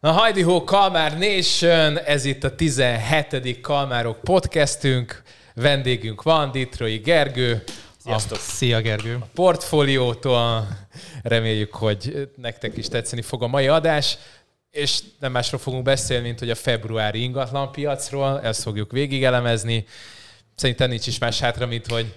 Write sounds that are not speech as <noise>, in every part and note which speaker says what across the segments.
Speaker 1: Na hajdi ho, Kalmár Nation, ez itt a 17. Kalmárok podcastünk. Vendégünk van, Ditrói Gergő.
Speaker 2: Sziasztok! A Szia Gergő! A
Speaker 1: portfóliótól reméljük, hogy nektek is tetszeni fog a mai adás. És nem másról fogunk beszélni, mint hogy a februári ingatlanpiacról, ezt fogjuk végigelemezni. Szerintem nincs is más hátra, mint hogy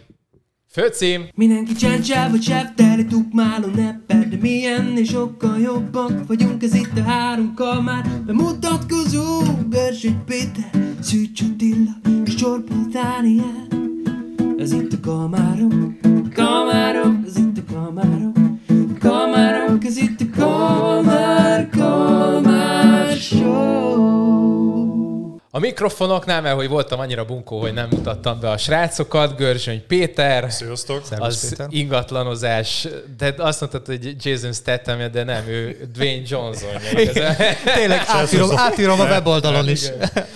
Speaker 1: Főcím!
Speaker 3: Mindenki csáncsába vagy teli tukmáló neppel, de milyen és sokkal jobbak vagyunk, ez itt a három kamár. Bemutatkozó, Bersőgy Péter, Szűcs Attila és Csorba Dániel. Ez itt a kamárok, kamárok, ez itt a kamárok, kamárok, ez itt a kamár, kamár show.
Speaker 1: A mikrofonoknál, mert hogy voltam annyira bunkó, hogy nem mutattam be a srácokat, Görzsöny Péter,
Speaker 4: Sziasztok.
Speaker 1: az Péter. ingatlanozás, de azt mondtad, hogy Jason Statham, de nem, ő Dwayne Johnson. <laughs>
Speaker 2: Tényleg, átírom, átírom a weboldalon is.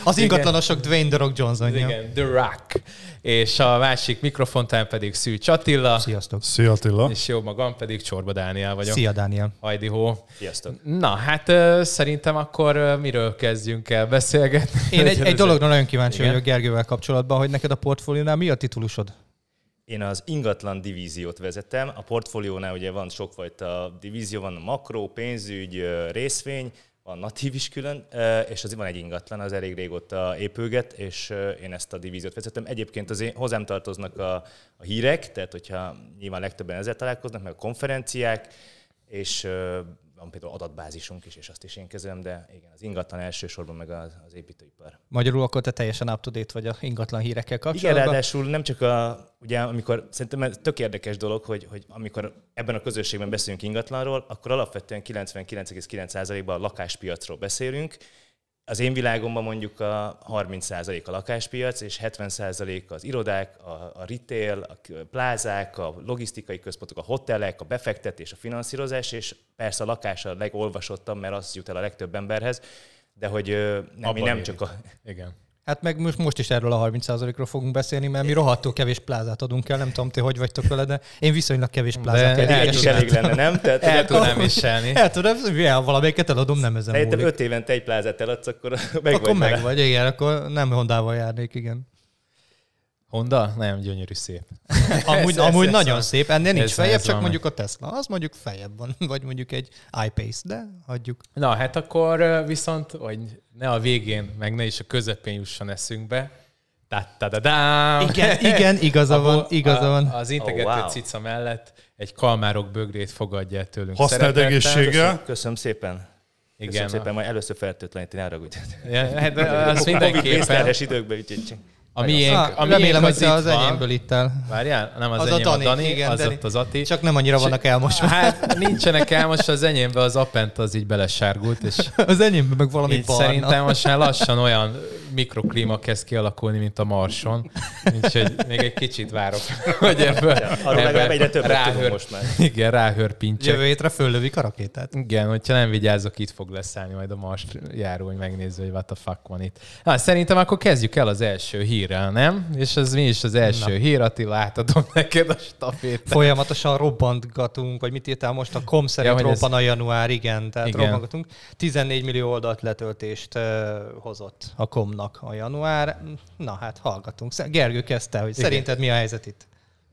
Speaker 2: Az ingatlanosok Dwayne The Rock Johnson.
Speaker 1: Igen, The Rock és a másik mikrofontán pedig Szűcs Attila.
Speaker 2: Sziasztok.
Speaker 4: Szia Attila.
Speaker 1: És jó magam pedig Csorba Dániel vagyok.
Speaker 2: Szia Dániel.
Speaker 1: Hajdi hó.
Speaker 5: Sziasztok.
Speaker 1: Na, hát szerintem akkor miről kezdjünk el beszélgetni?
Speaker 2: Én egy, egy dologra nagyon kíváncsi vagyok Gergővel kapcsolatban, hogy neked a portfóliónál mi a titulusod?
Speaker 5: Én az ingatlan divíziót vezetem. A portfóliónál ugye van sokfajta divízió, van a makro, pénzügy, részvény, van natív is külön, és az van egy ingatlan, az elég régóta épülget, és én ezt a divíziót vezetem. Egyébként az én, hozzám tartoznak a, a hírek, tehát hogyha nyilván legtöbben ezzel találkoznak, meg a konferenciák, és van például adatbázisunk is, és azt is én kezelem, de igen, az ingatlan elsősorban meg az, az építőipar.
Speaker 2: Magyarul akkor te teljesen up to date vagy a ingatlan hírekkel kapcsolatban?
Speaker 5: Igen, ráadásul nem csak a, ugye amikor, szerintem ez tök érdekes dolog, hogy, hogy amikor ebben a közösségben beszélünk ingatlanról, akkor alapvetően 99,9%-ban a lakáspiacról beszélünk, az én világomban mondjuk a 30% a lakáspiac, és 70% az irodák, a, a retail, a plázák, a logisztikai központok, a hotelek, a befektetés, a finanszírozás, és persze a lakás a legolvasottabb, mert az jut el a legtöbb emberhez, de hogy nem, mi nem csak a...
Speaker 1: Igen.
Speaker 2: Hát meg most, most is erről a 30%-ról fogunk beszélni, mert mi rohadtul kevés plázát adunk el, nem tudom, ti hogy vagytok vele, de én viszonylag kevés plázát
Speaker 5: de elég, is elég lenne, nem?
Speaker 1: Tehát, el tudnám viselni. <laughs>
Speaker 2: El tudom, ja, valamelyiket eladom, nem ezen
Speaker 5: múlik. öt évente egy plázát eladsz, akkor <laughs>
Speaker 2: meg akkor vagy meg vagy, igen, akkor nem Hondával járnék, igen.
Speaker 1: Honda? Nem, gyönyörű szép. <laughs>
Speaker 2: amúgy ez, amúgy ez, nagyon ez szép, ennél nincs feljebb, csak mondjuk a Tesla, az mondjuk feljebb van, <laughs> vagy mondjuk egy iPace, de hagyjuk.
Speaker 1: Na, hát akkor viszont, hogy ne a végén, meg ne is a közepén jusson eszünkbe, da, da, da, da.
Speaker 2: Igen, igen, igaza van, igaza van.
Speaker 1: Az integető oh, wow. cica mellett egy kalmárok bögrét fogadja tőlünk.
Speaker 4: Használd egészséggel.
Speaker 5: Köszönöm, köszönöm szépen. Igen. Köszönöm szépen, majd először fertőtleníteni, arra
Speaker 1: Ja, hát az mindenképpen.
Speaker 5: időkben, úgyhogy
Speaker 1: a miénk, ah, a
Speaker 2: remélem, hogy te az enyémből itt el.
Speaker 1: Várjál, nem az, az enyém, a Dani, a Dani igen, az Dani. ott az Ati.
Speaker 2: Csak nem annyira vannak elmosva.
Speaker 1: Hát nincsenek elmosva, az enyémbe az Appent az így belesárgult. És <laughs>
Speaker 2: az enyémbe meg valami barna.
Speaker 1: Szerintem most már lassan olyan mikroklíma kezd kialakulni, mint a Marson. Úgyhogy még egy kicsit várok, <laughs> hogy ebből, ja,
Speaker 5: ebből egyre többet ráhör, most már.
Speaker 1: Igen, ráhör pincsek.
Speaker 2: Jövő hétre föllövik a rakétát.
Speaker 1: Igen, hogyha nem vigyázok, itt fog leszállni majd a Mars járó, hogy megnézze, hogy what the fuck van itt. Na, szerintem akkor kezdjük el az első hírrel, nem? És ez mi is az első Na. hír, Attila, átadom <laughs> neked a stafét.
Speaker 2: Folyamatosan robbantgatunk, vagy mit írtál most, a kom szerint ja, robban ez... a január, igen, tehát igen. robbantgatunk. 14 millió oldalt letöltést uh, hozott a komnak a január. Na hát hallgatunk. Gergő kezdte, hogy Igen. szerinted mi a helyzet itt?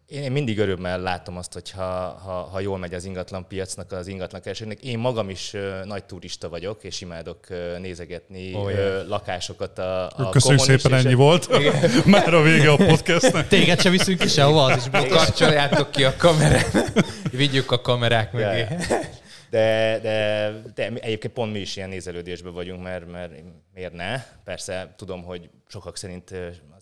Speaker 5: Én mindig örömmel látom azt, hogy ha, ha, ha jól megy az ingatlan piacnak, az ingatlan keresőnek. Én magam is nagy turista vagyok, és imádok nézegetni oh, uh, lakásokat a, a
Speaker 4: Köszönjük szépen, ennyi volt. <laughs> Már a vége a podcastnek.
Speaker 2: Téged se viszünk ki sehova, az
Speaker 1: is Kapcsoljátok ki a kamerát. <laughs> Vigyük a kamerák mögé. Ja.
Speaker 5: De, de, de egyébként pont mi is ilyen nézelődésben vagyunk, mert, mert miért ne? Persze tudom, hogy sokak szerint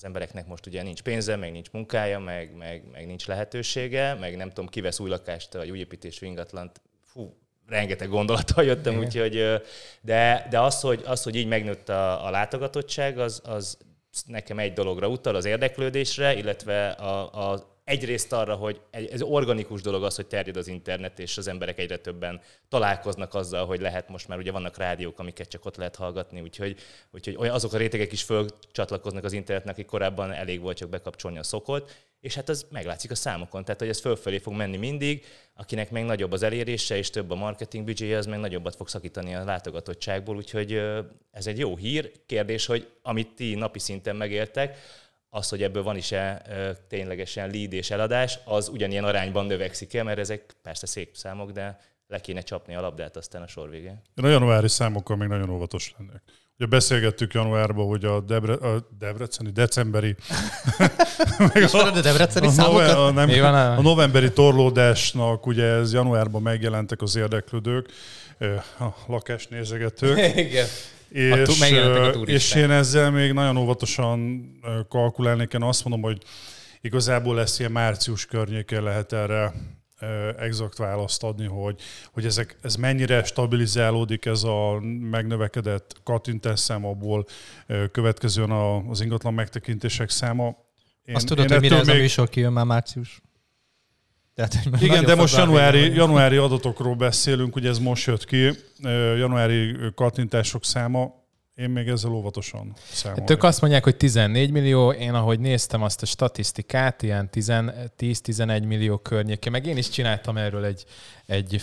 Speaker 5: az embereknek most ugye nincs pénze, meg nincs munkája, meg, meg, meg nincs lehetősége, meg nem tudom, kivesz új lakást, vagy új építésű ingatlant. Fú, rengeteg gondolattal jöttem, úgyhogy, de, de az, hogy, az, hogy így megnőtt a, a látogatottság, az, az nekem egy dologra utal, az érdeklődésre, illetve a, a egyrészt arra, hogy ez organikus dolog az, hogy terjed az internet, és az emberek egyre többen találkoznak azzal, hogy lehet most már, ugye vannak rádiók, amiket csak ott lehet hallgatni, úgyhogy, úgyhogy azok a rétegek is fölcsatlakoznak az internetnek, akik korábban elég volt csak bekapcsolni a szokot, és hát az meglátszik a számokon, tehát hogy ez fölfelé fog menni mindig, akinek meg nagyobb az elérése és több a marketing büdzséje, az meg nagyobbat fog szakítani a látogatottságból, úgyhogy ez egy jó hír. Kérdés, hogy amit ti napi szinten megéltek, az, hogy ebből van is-e ténylegesen lead és eladás, az ugyanilyen arányban növekszik el, mert ezek persze szép számok, de le kéne csapni a labdát aztán a sor végén.
Speaker 4: Én a januári számokkal még nagyon óvatos lennék. Ugye beszélgettük januárban, hogy a, Debre, a debreceni, decemberi... <laughs>
Speaker 2: meg a, a debreceni a, számokat?
Speaker 4: A, nem, a novemberi torlódásnak ugye ez januárban megjelentek az érdeklődők, a lakásnézegetők. <laughs>
Speaker 1: Igen.
Speaker 4: És, a, és én ezzel még nagyon óvatosan kalkulálnék. Én azt mondom, hogy igazából lesz ilyen március környékén lehet erre exakt választ adni, hogy, hogy ezek, ez mennyire stabilizálódik ez a megnövekedett kattintás szám, abból következően az ingatlan megtekintések száma.
Speaker 2: Én, Azt tudod, hogy mire ez még... a műsor kijön már március?
Speaker 4: Tehát, Igen, de most januári, januári adatokról beszélünk, ugye ez most jött ki, januári kattintások száma, én még ezzel óvatosan számolok.
Speaker 1: Tök azt mondják, hogy 14 millió, én ahogy néztem azt a statisztikát, ilyen 10-11 millió környéke, meg én is csináltam erről egy, egy,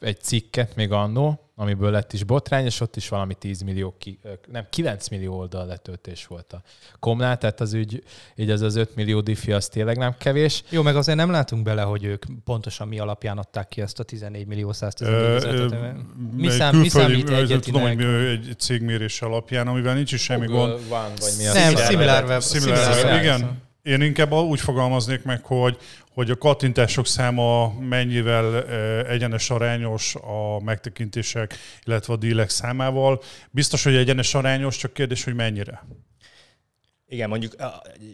Speaker 1: egy cikket még annó, amiből lett is botrány, és ott is valami 10 millió, ki, nem, 9 millió oldal letöltés volt a komnál, tehát az ügy, így az az 5 millió diffi, az tényleg nem kevés.
Speaker 2: Jó, meg azért nem látunk bele, hogy ők pontosan mi alapján adták ki ezt a 14 millió 114 Mi,
Speaker 4: szám, mi számít egyetileg? Tudom, hogy egy cégmérés alapján, amivel nincs is semmi gond.
Speaker 2: Van, vagy mi az? Nem, Similar Web.
Speaker 4: Similar Web, igen. Én inkább úgy fogalmaznék meg, hogy hogy a kattintások száma mennyivel egyenes arányos a megtekintések, illetve a dílek számával. Biztos, hogy egyenes arányos, csak kérdés, hogy mennyire.
Speaker 5: Igen, mondjuk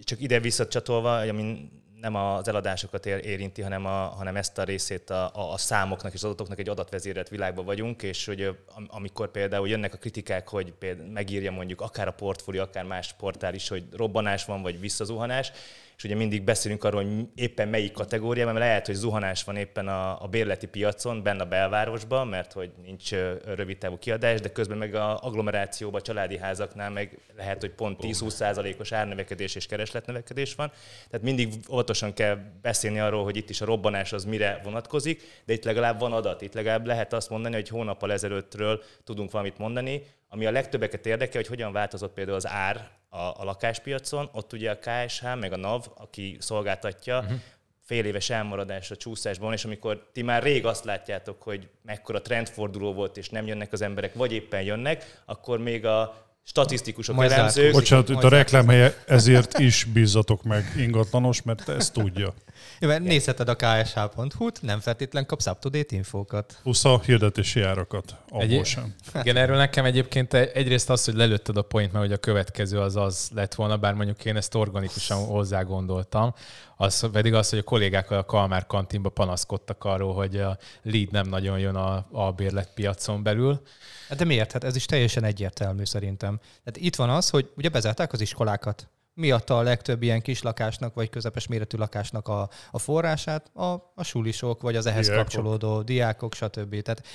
Speaker 5: csak ide visszacsatolva, ami nem az eladásokat érinti, hanem, a, hanem ezt a részét a, a, a számoknak és az adatoknak egy adatvezérelt világban vagyunk, és hogy amikor például jönnek a kritikák, hogy például megírja mondjuk akár a portfólió, akár más portál is, hogy robbanás van, vagy visszazuhanás, és ugye mindig beszélünk arról, hogy éppen melyik kategóriában, mert lehet, hogy zuhanás van éppen a, a bérleti piacon, benne a belvárosban, mert hogy nincs rövid távú kiadás, de közben meg a agglomerációban, a családi házaknál meg lehet, hogy pont 10-20%-os árnövekedés és keresletnövekedés van. Tehát mindig óvatosan kell beszélni arról, hogy itt is a robbanás az mire vonatkozik, de itt legalább van adat, itt legalább lehet azt mondani, hogy hónappal ezelőttről tudunk valamit mondani, ami a legtöbbeket érdekel, hogy hogyan változott például az ár a, a lakáspiacon, ott ugye a KSH, meg a NAV, aki szolgáltatja, uh-huh. fél éves elmaradás a csúszásban, és amikor ti már rég azt látjátok, hogy mekkora trendforduló volt, és nem jönnek az emberek, vagy éppen jönnek, akkor még a statisztikusok, elemzők...
Speaker 4: Bocsánat, itt a reklámhelye, ezért is bízzatok meg ingatlanos, mert ezt tudja. <laughs>
Speaker 2: Jó, mert nézheted a ksh.hu-t, nem feltétlen kapsz up-to-date infókat.
Speaker 4: Plusz a hirdetési árakat, abból Egy, sem.
Speaker 1: Igen, erről nekem egyébként egyrészt az, hogy lelőtted a point, mert hogy a következő az az lett volna, bár mondjuk én ezt organikusan hozzá gondoltam, az pedig az, hogy a kollégák a Kalmár kantinba panaszkodtak arról, hogy a lead nem nagyon jön a, a bérletpiacon belül.
Speaker 2: Hát de miért? Hát ez is teljesen egyértelmű szerintem. Tehát itt van az, hogy ugye bezárták az iskolákat miatta a legtöbb ilyen kis lakásnak, vagy közepes méretű lakásnak a, a forrását a, a sulisok, vagy az ehhez diákok. kapcsolódó diákok, stb. Tehát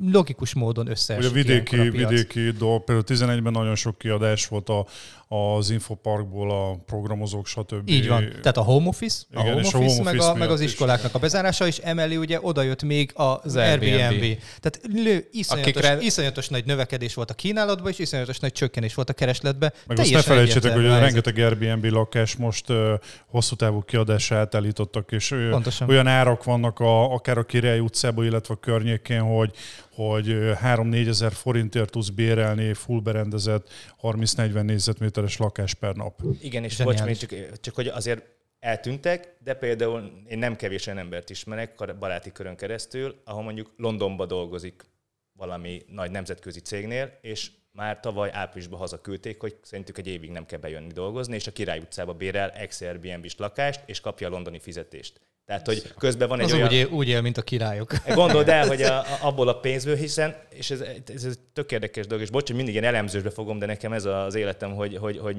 Speaker 2: logikus módon összeesik.
Speaker 4: a vidéki, a vidéki dolg, például 11-ben nagyon sok kiadás volt a, az infoparkból, a programozók, stb.
Speaker 2: Így van. Tehát a home office, a Igen, home office, a home office meg, a, meg az iskoláknak a bezárása, és emeli ugye odajött még az Airbnb. Airbnb. Tehát lő, iszonyatos, Akikre... iszonyatos nagy növekedés volt a kínálatban, és iszonyatos nagy csökkenés volt a keresletben.
Speaker 4: Meg azt ne felejtsétek, hogy rengeteg Airbnb lakás most uh, hosszú távú kiadását elítottak, és Pontosan. olyan árak vannak a, akár a Király utcában, illetve a környékén, hogy hogy 3-4 ezer forintért tudsz bérelni full berendezett 30-40 négyzetméteres lakás per nap.
Speaker 5: Igen, és bocs, még csak, csak hogy azért eltűntek, de például én nem kevés olyan embert ismerek baráti körön keresztül, ahol mondjuk Londonba dolgozik valami nagy nemzetközi cégnél, és már tavaly áprilisban hazaküldték, hogy szerintük egy évig nem kell bejönni dolgozni, és a Király utcába bérel ex-Airbnb-s lakást, és kapja a londoni fizetést. Tehát, hogy közben van egy
Speaker 2: az
Speaker 5: olyan...
Speaker 2: Úgy él, úgy él, mint a királyok.
Speaker 5: Gondold el, hogy a, <laughs> a, abból a pénzből, hiszen, és ez, ez, ez tök érdekes dolog, és bocs, hogy mindig ilyen elemzősbe fogom, de nekem ez az életem, hogy, hogy, hogy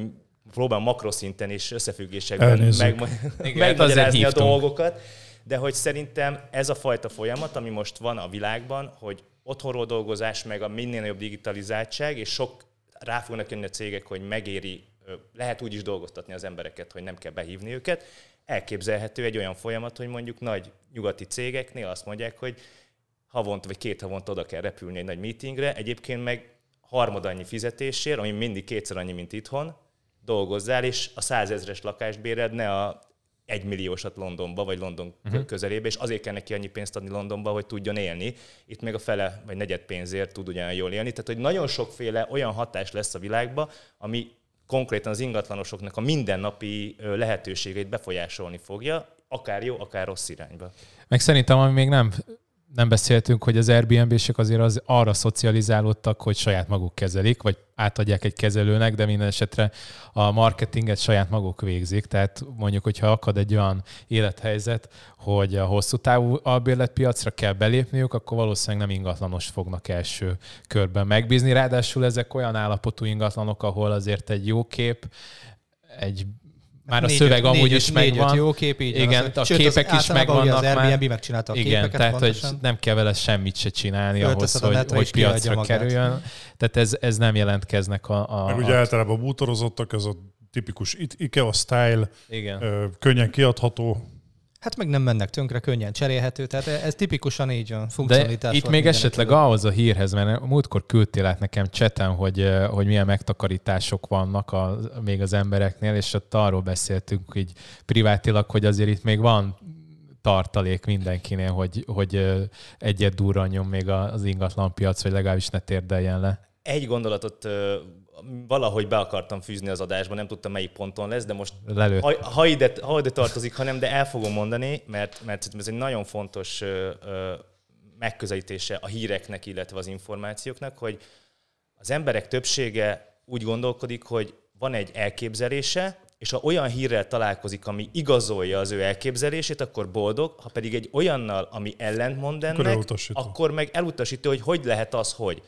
Speaker 5: próbálom makroszinten és összefüggésekben meg, <laughs> megmagyarázni a dolgokat, de hogy szerintem ez a fajta folyamat, ami most van a világban, hogy otthonról dolgozás, meg a minél nagyobb digitalizáltság, és sok rá fognak jönni a cégek, hogy megéri, lehet úgy is dolgoztatni az embereket, hogy nem kell behívni őket, elképzelhető egy olyan folyamat, hogy mondjuk nagy nyugati cégeknél azt mondják, hogy havonta vagy két havonta oda kell repülni egy nagy meetingre, egyébként meg harmad annyi fizetésért, ami mindig kétszer annyi, mint itthon, dolgozzál, és a százezres lakást béred, ne a egymilliósat Londonba, vagy London uh-huh. közelébe, és azért kell neki annyi pénzt adni Londonba, hogy tudjon élni. Itt még a fele vagy negyed pénzért tud ugyan jól élni. Tehát, hogy nagyon sokféle olyan hatás lesz a világban, ami konkrétan az ingatlanosoknak a mindennapi lehetőségeit befolyásolni fogja, akár jó, akár rossz irányba.
Speaker 1: Meg szerintem, ami még nem nem beszéltünk, hogy az Airbnb-sek azért az arra szocializálódtak, hogy saját maguk kezelik, vagy átadják egy kezelőnek, de minden esetre a marketinget saját maguk végzik. Tehát mondjuk, hogyha akad egy olyan élethelyzet, hogy a hosszú távú albérletpiacra kell belépniük, akkor valószínűleg nem ingatlanos fognak első körben megbízni. Ráadásul ezek olyan állapotú ingatlanok, ahol azért egy jó kép, egy már a négy, szöveg négy, amúgy négy, is négy, megvan.
Speaker 2: jó kép, így
Speaker 1: Igen, van. a Sőt, képek is megvannak
Speaker 2: az Airbnb már. megcsinálta a
Speaker 1: Igen,
Speaker 2: képeket
Speaker 1: tehát hogy nem kell vele semmit se csinálni ahhoz, hogy, hogy piacra kerüljön. Tehát ez, ez nem jelentkeznek a... a
Speaker 4: Meg ugye a... általában bútorozottak, ez a tipikus IKEA style, Igen. könnyen kiadható,
Speaker 2: Hát meg nem mennek tönkre, könnyen cserélhető, tehát ez tipikusan így van, funkcionalitás.
Speaker 1: De itt még esetleg előtt. ahhoz a hírhez, mert múltkor küldtél át nekem cseten, hogy, hogy milyen megtakarítások vannak a, még az embereknél, és ott arról beszéltünk így privátilag, hogy azért itt még van tartalék mindenkinél, hogy, hogy egyet durranjon még az ingatlanpiac, vagy legalábbis ne térdeljen le.
Speaker 5: Egy gondolatot valahogy be akartam fűzni az adásba, nem tudtam melyik ponton lesz, de most ha, ha, ide, ha ide tartozik, hanem de el fogom mondani, mert, mert ez egy nagyon fontos ö, ö, megközelítése a híreknek, illetve az információknak, hogy az emberek többsége úgy gondolkodik, hogy van egy elképzelése, és ha olyan hírrel találkozik, ami igazolja az ő elképzelését, akkor boldog, ha pedig egy olyannal, ami ellentmond ennek, akkor, akkor meg elutasítja, hogy hogy lehet az, hogy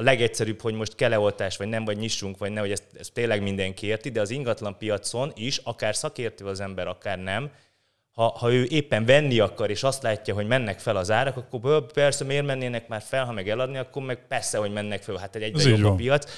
Speaker 5: a legegyszerűbb, hogy most kell oltás, vagy nem, vagy nyissunk, vagy ne, hogy ezt, ezt tényleg mindenki érti, de az ingatlan piacon is, akár szakértő az ember, akár nem, ha, ha ő éppen venni akar, és azt látja, hogy mennek fel az árak, akkor persze miért mennének már fel, ha meg eladni, akkor meg persze, hogy mennek fel, hát egy egyre jobb a piac.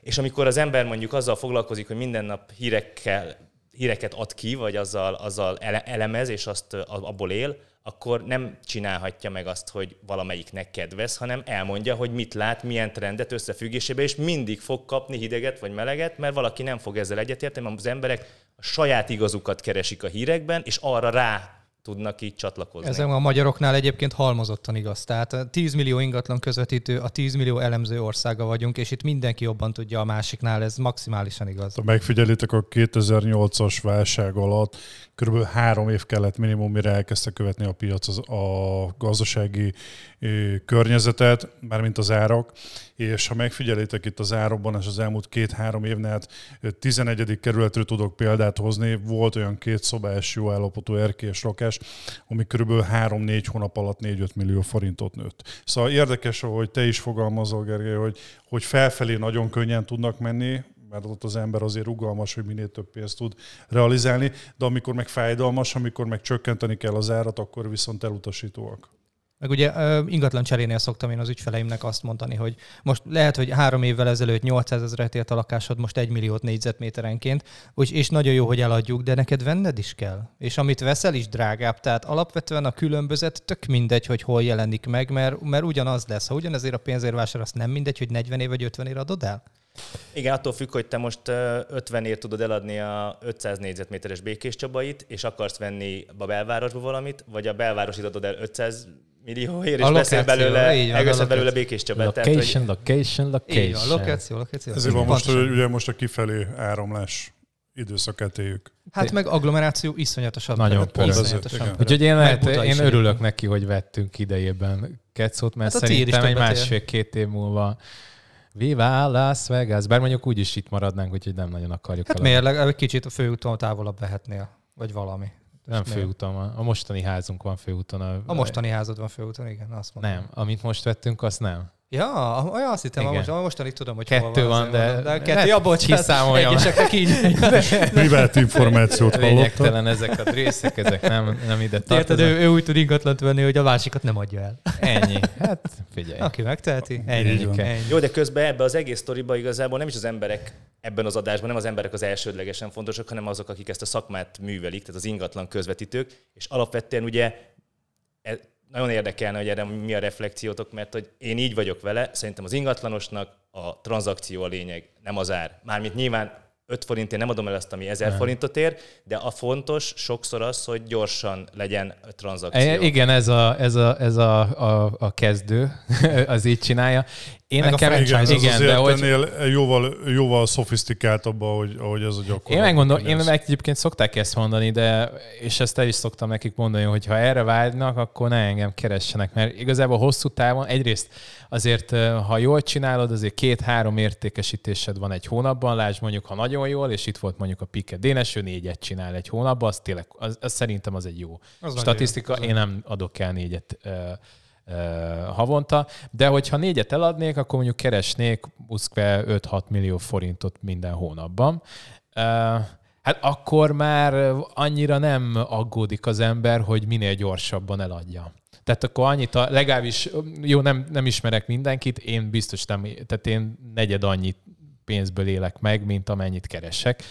Speaker 5: És amikor az ember mondjuk azzal foglalkozik, hogy minden nap hírekkel, híreket ad ki, vagy azzal, azzal elemez, és azt abból él, akkor nem csinálhatja meg azt, hogy valamelyiknek kedvez, hanem elmondja, hogy mit lát, milyen trendet összefüggésébe, és mindig fog kapni hideget vagy meleget, mert valaki nem fog ezzel egyetérteni, mert az emberek a saját igazukat keresik a hírekben, és arra rá tudnak így csatlakozni.
Speaker 2: Ezen a magyaroknál egyébként halmozottan igaz. Tehát 10 millió ingatlan közvetítő, a 10 millió elemző országa vagyunk, és itt mindenki jobban tudja a másiknál, ez maximálisan igaz.
Speaker 4: Ha megfigyelitek a 2008-as válság alatt, kb. három év kellett minimum, mire elkezdte követni a piac az, a gazdasági környezetet, mármint az árak, és ha megfigyelitek itt az árakban, és az elmúlt két-három évnél, hát 11. kerületről tudok példát hozni, volt olyan két szobás, jó állapotú erkélyes lakás, ami kb. 3-4 hónap alatt 4-5 millió forintot nőtt. Szóval érdekes, ahogy te is fogalmazol, Gergely, hogy, hogy felfelé nagyon könnyen tudnak menni, mert ott az ember azért rugalmas, hogy minél több pénzt tud realizálni, de amikor meg fájdalmas, amikor meg csökkenteni kell az árat, akkor viszont elutasítóak.
Speaker 2: Meg ugye ingatlan cserénél szoktam én az ügyfeleimnek azt mondani, hogy most lehet, hogy három évvel ezelőtt 800 ezeret ért a lakásod, most egy milliót négyzetméterenként, és nagyon jó, hogy eladjuk, de neked venned is kell. És amit veszel is drágább, tehát alapvetően a különbözet tök mindegy, hogy hol jelenik meg, mert, mert ugyanaz lesz. Ha ugyanezért a pénzért vásárolsz, nem mindegy, hogy 40 év vagy 50 év adod el?
Speaker 5: Igen, attól függ, hogy te most 50 ért tudod eladni a 500 négyzetméteres Békés Csabait, és akarsz venni a belvárosba valamit, vagy a belvárosit adod el 500 millióért, és beszél belőle, van, belőle Békés Csabát.
Speaker 1: Location, tehát, hogy... location, location. Így
Speaker 2: van, lokáció, lokáció.
Speaker 4: Ezért van most, hogy ugye most a kifelé áramlás időszakát éljük.
Speaker 2: Hát meg agglomeráció iszonyatosan.
Speaker 1: Nagyon iszonyatosan. Úgyhogy én, lehet, én örülök neki, hogy vettünk idejében Ketszót, mert hát szerintem egy másfél-két év múlva Viva Las Vegas. Bár mondjuk úgy is itt maradnánk, úgyhogy nem nagyon akarjuk.
Speaker 2: Hát miért? Egy kicsit a főúton távolabb vehetnél, vagy valami.
Speaker 1: Nem főúton van. A mostani házunk van főúton. A,
Speaker 2: a mostani házad van főúton, igen, azt mondom.
Speaker 1: Nem, amit most vettünk, azt nem.
Speaker 2: Ja, olyan azt hittem, most, mostanig tudom, hogy
Speaker 1: Kettő van, de,
Speaker 2: de kettő, ja, bocsánat,
Speaker 1: kiszámoljam.
Speaker 2: Egyeseknek így. <laughs>
Speaker 4: Privát információt <laughs> hallottam.
Speaker 1: Lényegtelen ezek a részek, ezek nem, nem ide tartoznak.
Speaker 2: Érted, ő, ő úgy tud ingatlant venni, hogy a másikat nem adja el.
Speaker 1: Ennyi. <laughs> Hát figyelj.
Speaker 2: Aki megteheti, ennyi. ennyi.
Speaker 5: Jó, de közben ebbe az egész sztoriba igazából nem is az emberek ebben az adásban nem az emberek az elsődlegesen fontosak, hanem azok, akik ezt a szakmát művelik, tehát az ingatlan közvetítők, és alapvetően ugye e, nagyon érdekelne, hogy erre mi a reflexiótok, mert hogy én így vagyok vele, szerintem az ingatlanosnak a tranzakció a lényeg, nem az ár. Mármint nyilván 5 forintért nem adom el azt, ami 1000 nem. forintot ér, de a fontos sokszor az, hogy gyorsan legyen tranzakció.
Speaker 1: E, igen, ez a, ez a, ez a, a, a kezdő, <laughs> az így csinálja.
Speaker 4: Én Meg nekem, a igen, ez igen de hogy... jóval, jóval szofisztikáltabb, ahogy, ahogy ez a gyakorlat.
Speaker 1: Én megmondom, én meg egyébként szokták ezt mondani, de és ezt el is szoktam nekik mondani, hogy ha erre vágynak, akkor ne engem keressenek, mert igazából hosszú távon egyrészt azért, ha jól csinálod, azért két-három értékesítésed van egy hónapban, lásd mondjuk, ha nagyon jól, és itt volt mondjuk a Pike Dénes, ő négyet csinál egy hónapban, az tényleg, az, az szerintem az egy jó az statisztika, én nem adok el négyet havonta, de hogyha négyet eladnék, akkor mondjuk keresnék 5-6 millió forintot minden hónapban. Hát akkor már annyira nem aggódik az ember, hogy minél gyorsabban eladja. Tehát akkor annyit, a, legalábbis, jó, nem, nem ismerek mindenkit, én biztos nem, tehát én negyed annyit pénzből élek meg, mint amennyit keresek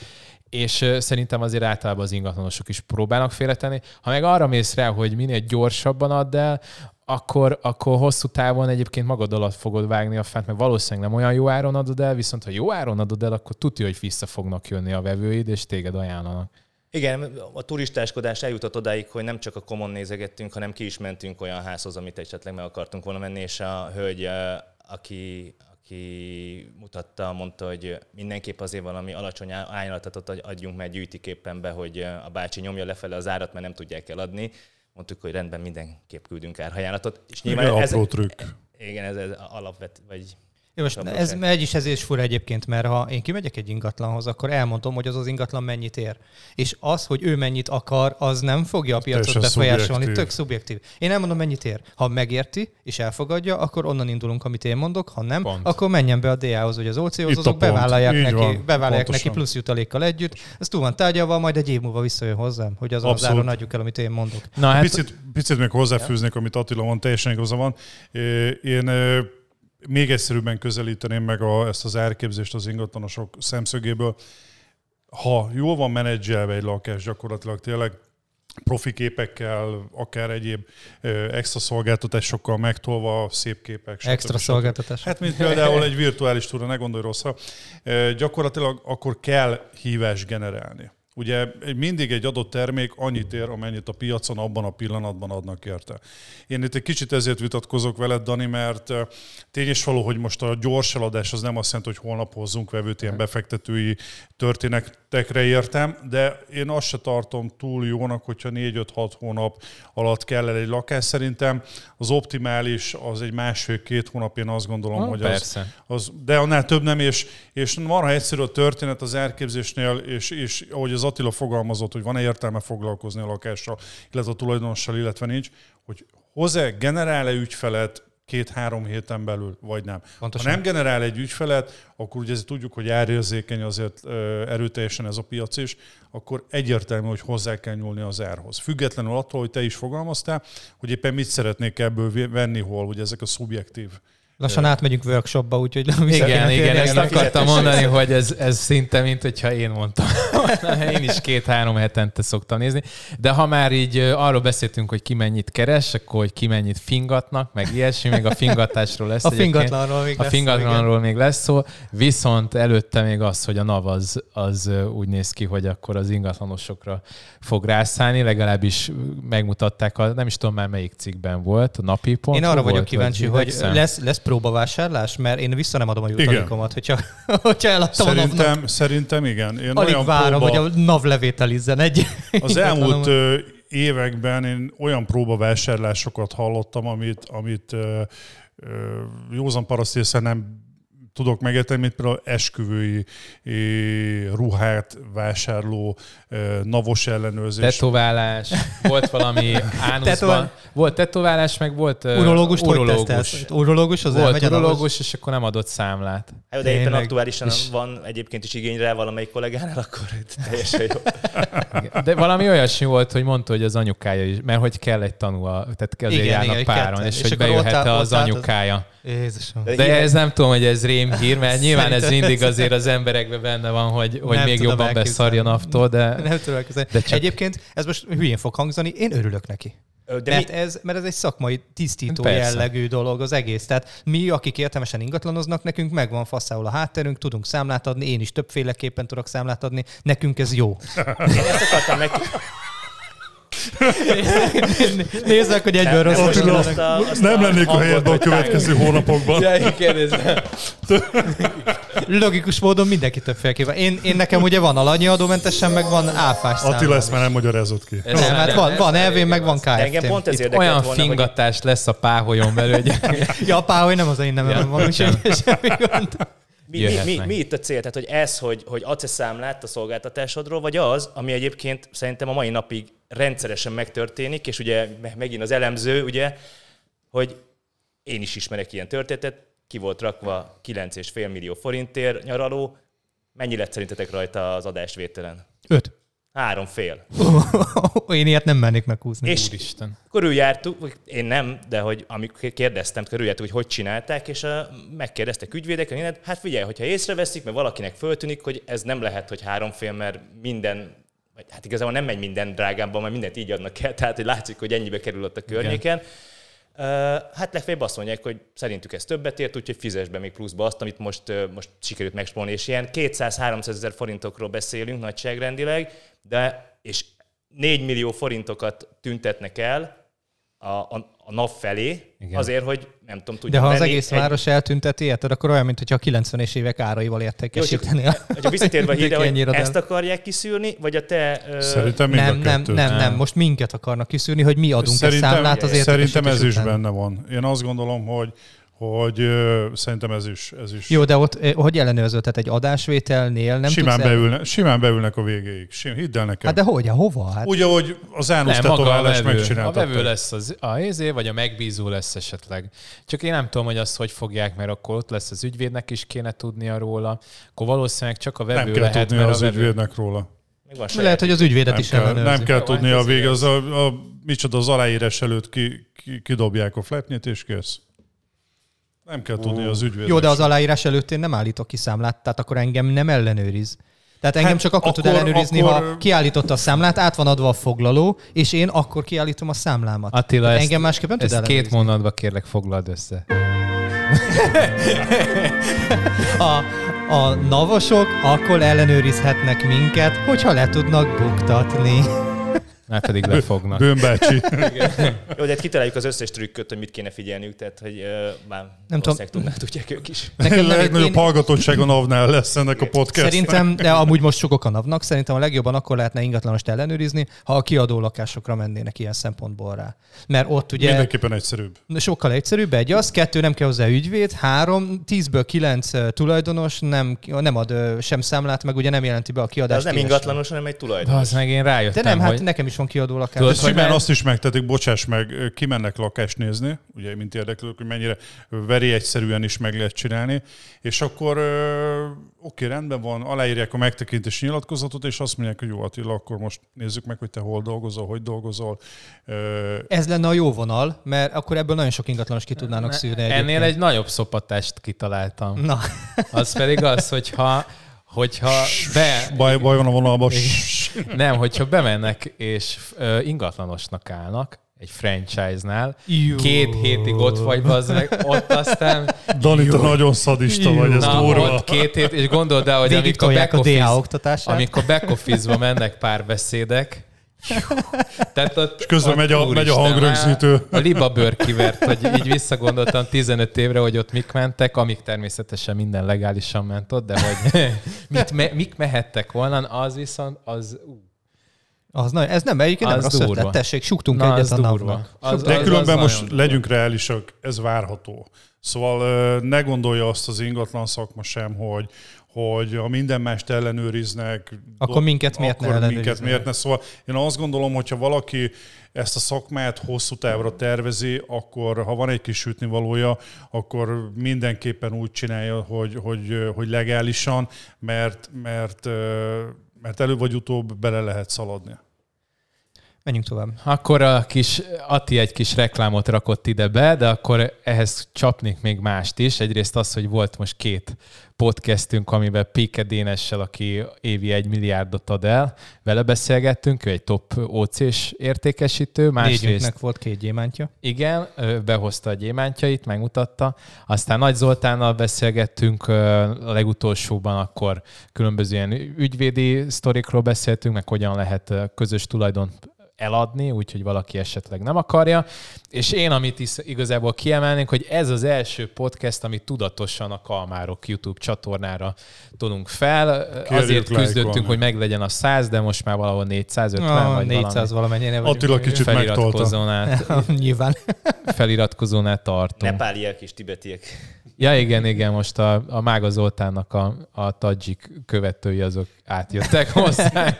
Speaker 1: és szerintem azért általában az ingatlanosok is próbálnak félretenni. Ha meg arra mész rá, hogy minél gyorsabban add el, akkor, akkor hosszú távon egyébként magad alatt fogod vágni a fent, mert valószínűleg nem olyan jó áron adod el, viszont ha jó áron adod el, akkor tudja, hogy vissza fognak jönni a vevőid, és téged ajánlanak.
Speaker 5: Igen, a turistáskodás eljutott odáig, hogy nem csak a komon nézegettünk, hanem ki is mentünk olyan házhoz, amit esetleg meg akartunk volna menni, és a hölgy, aki, aki mutatta, mondta, hogy mindenképp azért valami alacsony ajánlatot adjunk, mert gyűjtik éppen be, hogy a bácsi nyomja lefele az árat, mert nem tudják eladni. Mondtuk, hogy rendben mindenképp küldünk árhajánlatot.
Speaker 4: És nyilván igen, ez, apró trükk.
Speaker 5: Igen, ez, ez alapvet, vagy
Speaker 2: jó, most ez megy is ez is fura egyébként, mert ha én kimegyek egy ingatlanhoz, akkor elmondom, hogy az az ingatlan mennyit ér. És az, hogy ő mennyit akar, az nem fogja a piacot befolyásolni, tök szubjektív. Én elmondom, mennyit ér. Ha megérti és elfogadja, akkor onnan indulunk, amit én mondok, ha nem, pont. akkor menjen be a DA-hoz vagy az OC-hoz, azok bevállalják, neki, van, bevállalják neki plusz jutalékkal együtt. Ez túl van tárgyalva, majd egy év múlva visszajön hozzám, hogy azon Abszolút. az áron adjuk el, amit én mondok.
Speaker 4: Na, hát... picit, picit még hozzáfűznék, amit Attila mond, teljesen igaza van. Én még egyszerűbben közelíteném meg a, ezt az árképzést az ingatlanosok szemszögéből. Ha jól van menedzselve egy lakás, gyakorlatilag tényleg profi képekkel, akár egyéb extra szolgáltatásokkal megtolva, szép képek.
Speaker 2: Stb. Extra szolgáltatás.
Speaker 4: Hát, mint például egy virtuális túra, ne gondolj rosszra. Gyakorlatilag akkor kell hívás generálni. Ugye mindig egy adott termék annyit ér, amennyit a piacon abban a pillanatban adnak érte. Én itt egy kicsit ezért vitatkozok veled, Dani, mert tény is való, hogy most a gyors eladás az nem azt jelenti, hogy holnap hozzunk vevőt ilyen befektetői történetekre értem, de én azt se tartom túl jónak, hogyha 4-5-6 hónap alatt kell el egy lakás. Szerintem az optimális az egy másfél-két hónap, én azt gondolom, ha, hogy az, az, de annál több nem, és, és marha egyszerű a történet az elképzésnél, és, és ahogy az Attila fogalmazott, hogy van-e értelme foglalkozni a lakással, illetve a tulajdonossal, illetve nincs, hogy hozzá generál-e ügyfelet két-három héten belül, vagy nem. Pontosan. Ha nem generál egy ügyfelet, akkor ugye tudjuk, hogy árérzékeny azért erőteljesen ez a piac is, akkor egyértelmű, hogy hozzá kell nyúlni az árhoz. Függetlenül attól, hogy te is fogalmaztál, hogy éppen mit szeretnék ebből venni, hol, hogy ezek a szubjektív
Speaker 2: Lassan átmegyünk workshopba, úgyhogy
Speaker 1: Igen, igen, ezt akartam mondani, hogy ez, ez szinte, mint hogyha én mondtam. <laughs> én is két-három hetente szoktam nézni. De ha már így arról beszéltünk, hogy ki mennyit keres, akkor hogy ki mennyit fingatnak, meg ilyesmi, még a fingatásról lesz.
Speaker 2: a fingatlanról még
Speaker 1: a lesz. A fingatlanról még lesz szó. Viszont előtte még az, hogy a NAV az, az úgy néz ki, hogy akkor az ingatlanosokra fog rászállni, legalábbis megmutatták, a, nem is tudom már melyik cikkben volt, a napi pont.
Speaker 2: Én arra vagyok kíváncsi, hogy lesz, lesz próbavásárlás? Mert én vissza nem adom a jutalékomat, hogyha, <laughs> hogyha eladtam
Speaker 4: szerintem,
Speaker 2: a NAV-nak.
Speaker 4: Szerintem igen. Én
Speaker 2: Alig olyan várom, próba... hogy a NAV levételizzen egy.
Speaker 4: Az elmúlt években én olyan próbavásárlásokat hallottam, amit, amit józan paraszt nem tudok megérteni, mint például esküvői ruhát vásárló, navos ellenőrzés.
Speaker 1: Tetoválás, volt valami <laughs> ánuszban. volt tetoválás, meg volt
Speaker 2: urológus. Urológus, urológus az
Speaker 1: Volt urológus, és akkor nem adott számlát.
Speaker 5: Hát, de éppen aktuálisan és... van egyébként is igény rá valamelyik kollégánál, akkor teljesen jó.
Speaker 1: De valami olyasmi volt, hogy mondta, hogy az anyukája is, mert hogy kell egy tanú, tehát igen, járnak igen, páron, és, és hogy bejöhet az anyukája. Jézusom. De ez nem tudom, hogy ez rém hír, mert nyilván ez mindig azért az emberekben benne van, hogy, hogy még jobban beszarjon attól, de...
Speaker 2: Nem tudom de csak... Egyébként ez most hülyén fog hangzani, én örülök neki. De mert, mi... ez, mert ez egy szakmai tisztító Persze. jellegű dolog az egész. Tehát mi, akik értelmesen ingatlanoznak, nekünk megvan faszául a hátterünk, tudunk számlát adni, én is többféleképpen tudok számlát adni, nekünk ez jó.
Speaker 5: Én ezt akartam meg... <laughs>
Speaker 2: Nézzek, hogy egyből rossz
Speaker 4: Attila, azt a, azt Nem lennék a helyedben a következő hónapokban.
Speaker 1: Ja,
Speaker 2: Logikus módon mindenki többféleképpen. Én, én nekem ugye van alanyi adómentesen, meg van áfás
Speaker 4: szám. Attila ezt már nem magyarázott ki.
Speaker 2: Ez nem, hát van, van elvén, meg van KFT. Engem
Speaker 1: pont ez Olyan volna, fingatás hogy... lesz a páholyon belül. Hogy...
Speaker 2: ja, a páholy nem az én nem van, úgyhogy semmi gond.
Speaker 5: Mi, mi, mi, mi, itt a cél? Tehát, hogy ez, hogy, hogy adsz -e számlát a szolgáltatásodról, vagy az, ami egyébként szerintem a mai napig rendszeresen megtörténik, és ugye megint az elemző, ugye, hogy én is ismerek ilyen történetet, ki volt rakva 9,5 millió forintért nyaraló, mennyi lett szerintetek rajta az adásvételen?
Speaker 2: Öt.
Speaker 5: Három fél. <laughs>
Speaker 2: én ilyet nem mennék meghúzni.
Speaker 5: És Úristen. körüljártuk, én nem, de hogy amikor kérdeztem, körüljártuk, hogy hogy csinálták, és a, megkérdeztek ügyvédek, hát figyelj, hogyha észreveszik, mert valakinek föltűnik, hogy ez nem lehet, hogy három fél, mert minden vagy hát igazából nem megy minden drágábban, mert mindent így adnak el, tehát hogy látszik, hogy ennyibe kerül ott a környéken. Igen. Hát legfeljebb azt mondják, hogy szerintük ez többet ért, úgyhogy fizes be még pluszba azt, amit most, most sikerült megspolni, és ilyen 200-300 ezer forintokról beszélünk nagyságrendileg, de és 4 millió forintokat tüntetnek el a, a, a NAV felé, Igen. azért, hogy nem tudom, tudja
Speaker 2: De ha az egész egy... város eltünteti, érted, akkor olyan, mintha a 90-es évek áraival értékesíteni.
Speaker 5: Jó, hogyha visszatérve a <laughs> híre, hogy ezt akarják kiszűrni, vagy a te...
Speaker 4: Szerintem
Speaker 2: mind nem, a nem, nem, nem, nem, most minket akarnak kiszűrni, hogy mi adunk
Speaker 4: szerintem,
Speaker 2: egy számlát az
Speaker 4: Szerintem ez is benne van. Én azt gondolom, hogy hogy ö, szerintem ez is, ez is...
Speaker 2: Jó, de ott hogy ellenőrző? Tehát egy adásvételnél nem
Speaker 4: simán, tudsz beülne, el... simán beülnek a végéig. Sim, hidd el nekem.
Speaker 2: Hát de hogy? Hova? Hát...
Speaker 4: Úgy, ahogy az ánusz tetoválás megcsináltak.
Speaker 1: A vevő lesz az AEZ, vagy a megbízó lesz esetleg. Csak én nem tudom, hogy azt hogy fogják, mert akkor ott lesz az ügyvédnek is kéne tudnia róla. Akkor valószínűleg csak a vevő
Speaker 4: nem kell
Speaker 1: lehet,
Speaker 4: tudnia az vevő... ügyvédnek róla.
Speaker 2: Lehet, hogy az ügyvédet
Speaker 4: nem
Speaker 2: is
Speaker 4: kell, Nem kell tudni a vége, az a, a, micsoda az aláírás előtt ki, ki, kidobják a fletnyit, és kész. Nem kell tudni az ügyvédnek.
Speaker 2: Jó, de az aláírás előtt én nem állítok ki számlát, tehát akkor engem nem ellenőriz. Tehát engem hát csak akkor, akkor tud ellenőrizni, akkor... ha kiállította a számlát, át van adva a foglaló, és én akkor kiállítom a számlámat.
Speaker 1: Attila, ezt, engem másképp nem tud ezt két mondatba kérlek foglald össze.
Speaker 2: a, a navosok akkor ellenőrizhetnek minket, hogyha le tudnak buktatni.
Speaker 1: Már pedig lefognak.
Speaker 4: Bőmbácsi. <laughs>
Speaker 5: Jó, de hát kitaláljuk az összes trükköt, hogy mit kéne figyelniük, tehát hogy uh, már nem tudom. tudnák, tudják ők is.
Speaker 4: Nekem nem, legnagyobb én... hallgatottság a NAV-nál lesz ennek a podcast.
Speaker 2: Szerintem, de <laughs> amúgy most sokok a NAV-nak, szerintem a legjobban akkor lehetne ingatlanost ellenőrizni, ha a kiadó lakásokra mennének ilyen szempontból rá. Mert ott ugye...
Speaker 4: Mindenképpen egyszerűbb.
Speaker 2: Sokkal egyszerűbb, egy az, kettő nem kell hozzá ügyvéd, három, tízből kilenc tulajdonos nem, nem ad sem számlát, meg ugye nem jelenti be a kiadást.
Speaker 5: De az nem ingatlanos, hanem egy tulajdonos.
Speaker 1: Az meg én rájöttem,
Speaker 2: De nem, hát
Speaker 1: hogy...
Speaker 2: nekem is van kiadó lakás.
Speaker 4: Tudod, simán azt is megtetik, bocsáss meg, kimennek lakást nézni, ugye, mint érdeklődők, hogy mennyire veri egyszerűen is meg lehet csinálni, és akkor oké, rendben van, aláírják a megtekintési nyilatkozatot, és azt mondják, hogy jó Attila, akkor most nézzük meg, hogy te hol dolgozol, hogy dolgozol.
Speaker 2: Ez lenne a jó vonal, mert akkor ebből nagyon sok ingatlanos ki tudnának szűrni.
Speaker 1: Ennél egyébként. egy nagyobb szopatást kitaláltam. Na. Az pedig az, hogyha hogyha be...
Speaker 4: Baj, baj van a vonalban.
Speaker 1: Nem, hogyha bemennek és ingatlanosnak állnak, egy franchise-nál. Jó. Két hétig ott vagy, az meg, ott aztán...
Speaker 4: Dani, te nagyon szadista Jó. vagy, ez Na, durva.
Speaker 1: ott két hét, és gondold el, hogy amikor back, office, amikor back office-ba mennek párbeszédek,
Speaker 4: tehát ott, és közben ott, megy a, megy a hangrögzítő.
Speaker 1: A liba bőr kivert, hogy így visszagondoltam 15 évre, hogy ott mik mentek, amik természetesen minden legálisan ment ott, de hogy <laughs> mit me, mik mehettek volna, az viszont az... Uh.
Speaker 2: Az na, ez nem, egyébként nem rossz ötlet. Tessék, suktunk Na, egyet a napnak.
Speaker 4: Az, De az, különben az most legyünk reálisak, ez várható. Szóval ne gondolja azt az ingatlan szakma sem, hogy, hogy a minden mást ellenőriznek.
Speaker 2: Akkor minket miért
Speaker 4: akkor ne minket miért ne. Szóval én azt gondolom, hogyha valaki ezt a szakmát hosszú távra tervezi, akkor ha van egy kis valója, akkor mindenképpen úgy csinálja, hogy, hogy, hogy legálisan, mert, mert, mert előbb vagy utóbb bele lehet szaladni.
Speaker 2: Menjünk tovább.
Speaker 1: Akkor a kis Ati egy kis reklámot rakott ide be, de akkor ehhez csapnék még mást is. Egyrészt az, hogy volt most két podcastünk, amiben Péke Dénessel, aki évi egy milliárdot ad el, vele beszélgettünk, ő egy top OC-s értékesítő.
Speaker 2: Másrészt, volt két gyémántja.
Speaker 1: Igen, behozta a gyémántjait, megmutatta. Aztán Nagy Zoltánnal beszélgettünk a legutolsóban, akkor különböző ilyen ügyvédi sztorikról beszéltünk, meg hogyan lehet közös tulajdon eladni, úgyhogy valaki esetleg nem akarja. És én, amit is igazából kiemelnénk, hogy ez az első podcast, amit tudatosan a Kalmárok YouTube csatornára tudunk fel. Kérjük Azért küzdöttünk, hogy meglegyen a 100, de most már valahol 450 oh, vagy
Speaker 2: 400 valamennyire.
Speaker 4: Attila kicsit
Speaker 2: megtolta. <laughs> Nyilván.
Speaker 1: Feliratkozónál tartom.
Speaker 5: Nepáliak és tibetiek.
Speaker 1: Ja, igen, igen, most a, a Mága Zoltánnak a, a tadzsik követői azok átjöttek <laughs> hozzá.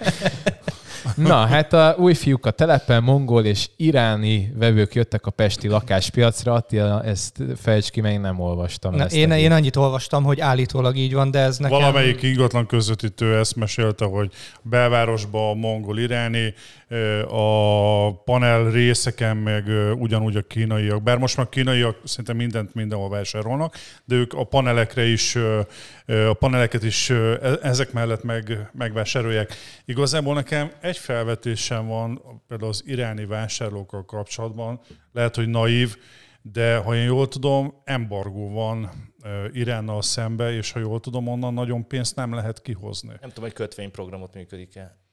Speaker 1: Na, hát a új fiúk a telepen, mongol és iráni vevők jöttek a pesti lakáspiacra. Attila, ezt fejtsd ki, meg nem olvastam.
Speaker 2: Na, én, én annyit olvastam, hogy állítólag így van, de ez nekem...
Speaker 4: Valamelyik ingatlan közvetítő ezt mesélte, hogy belvárosban a mongol iráni, a panel részeken meg ugyanúgy a kínaiak. Bár most már kínaiak szinte mindent mindenhol vásárolnak, de ők a panelekre is, a paneleket is e, ezek mellett meg, megvásárolják. Igazából nekem egy felvetésem van például az iráni vásárlókkal kapcsolatban, lehet, hogy naív, de ha én jól tudom, embargó van Iránnal szembe, és ha jól tudom, onnan nagyon pénzt nem lehet kihozni. Nem
Speaker 5: tudom, hogy kötvényprogramot működik-e.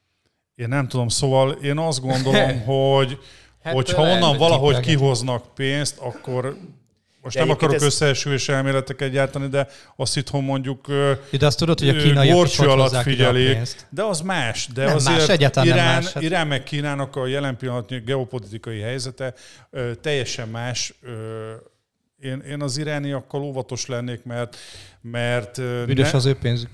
Speaker 4: Én nem tudom, szóval én azt gondolom, <laughs> hogy hát hogyha onnan valahogy kihoznak pénzt, akkor most de nem akarok ez... összeesülés elméleteket gyártani, de azt itthon mondjuk
Speaker 2: de azt tudod, hogy a kínaiak
Speaker 4: is alatt figyelik, de az más. De
Speaker 2: nem
Speaker 4: azért
Speaker 2: más, egyáltalán
Speaker 4: Irán,
Speaker 2: nem más. Hát-
Speaker 4: Irán meg Kínának a jelen pillanatnyi geopolitikai helyzete teljesen más. Én, én az irániakkal óvatos lennék, mert... mert
Speaker 2: Büdös ne... az ő pénzük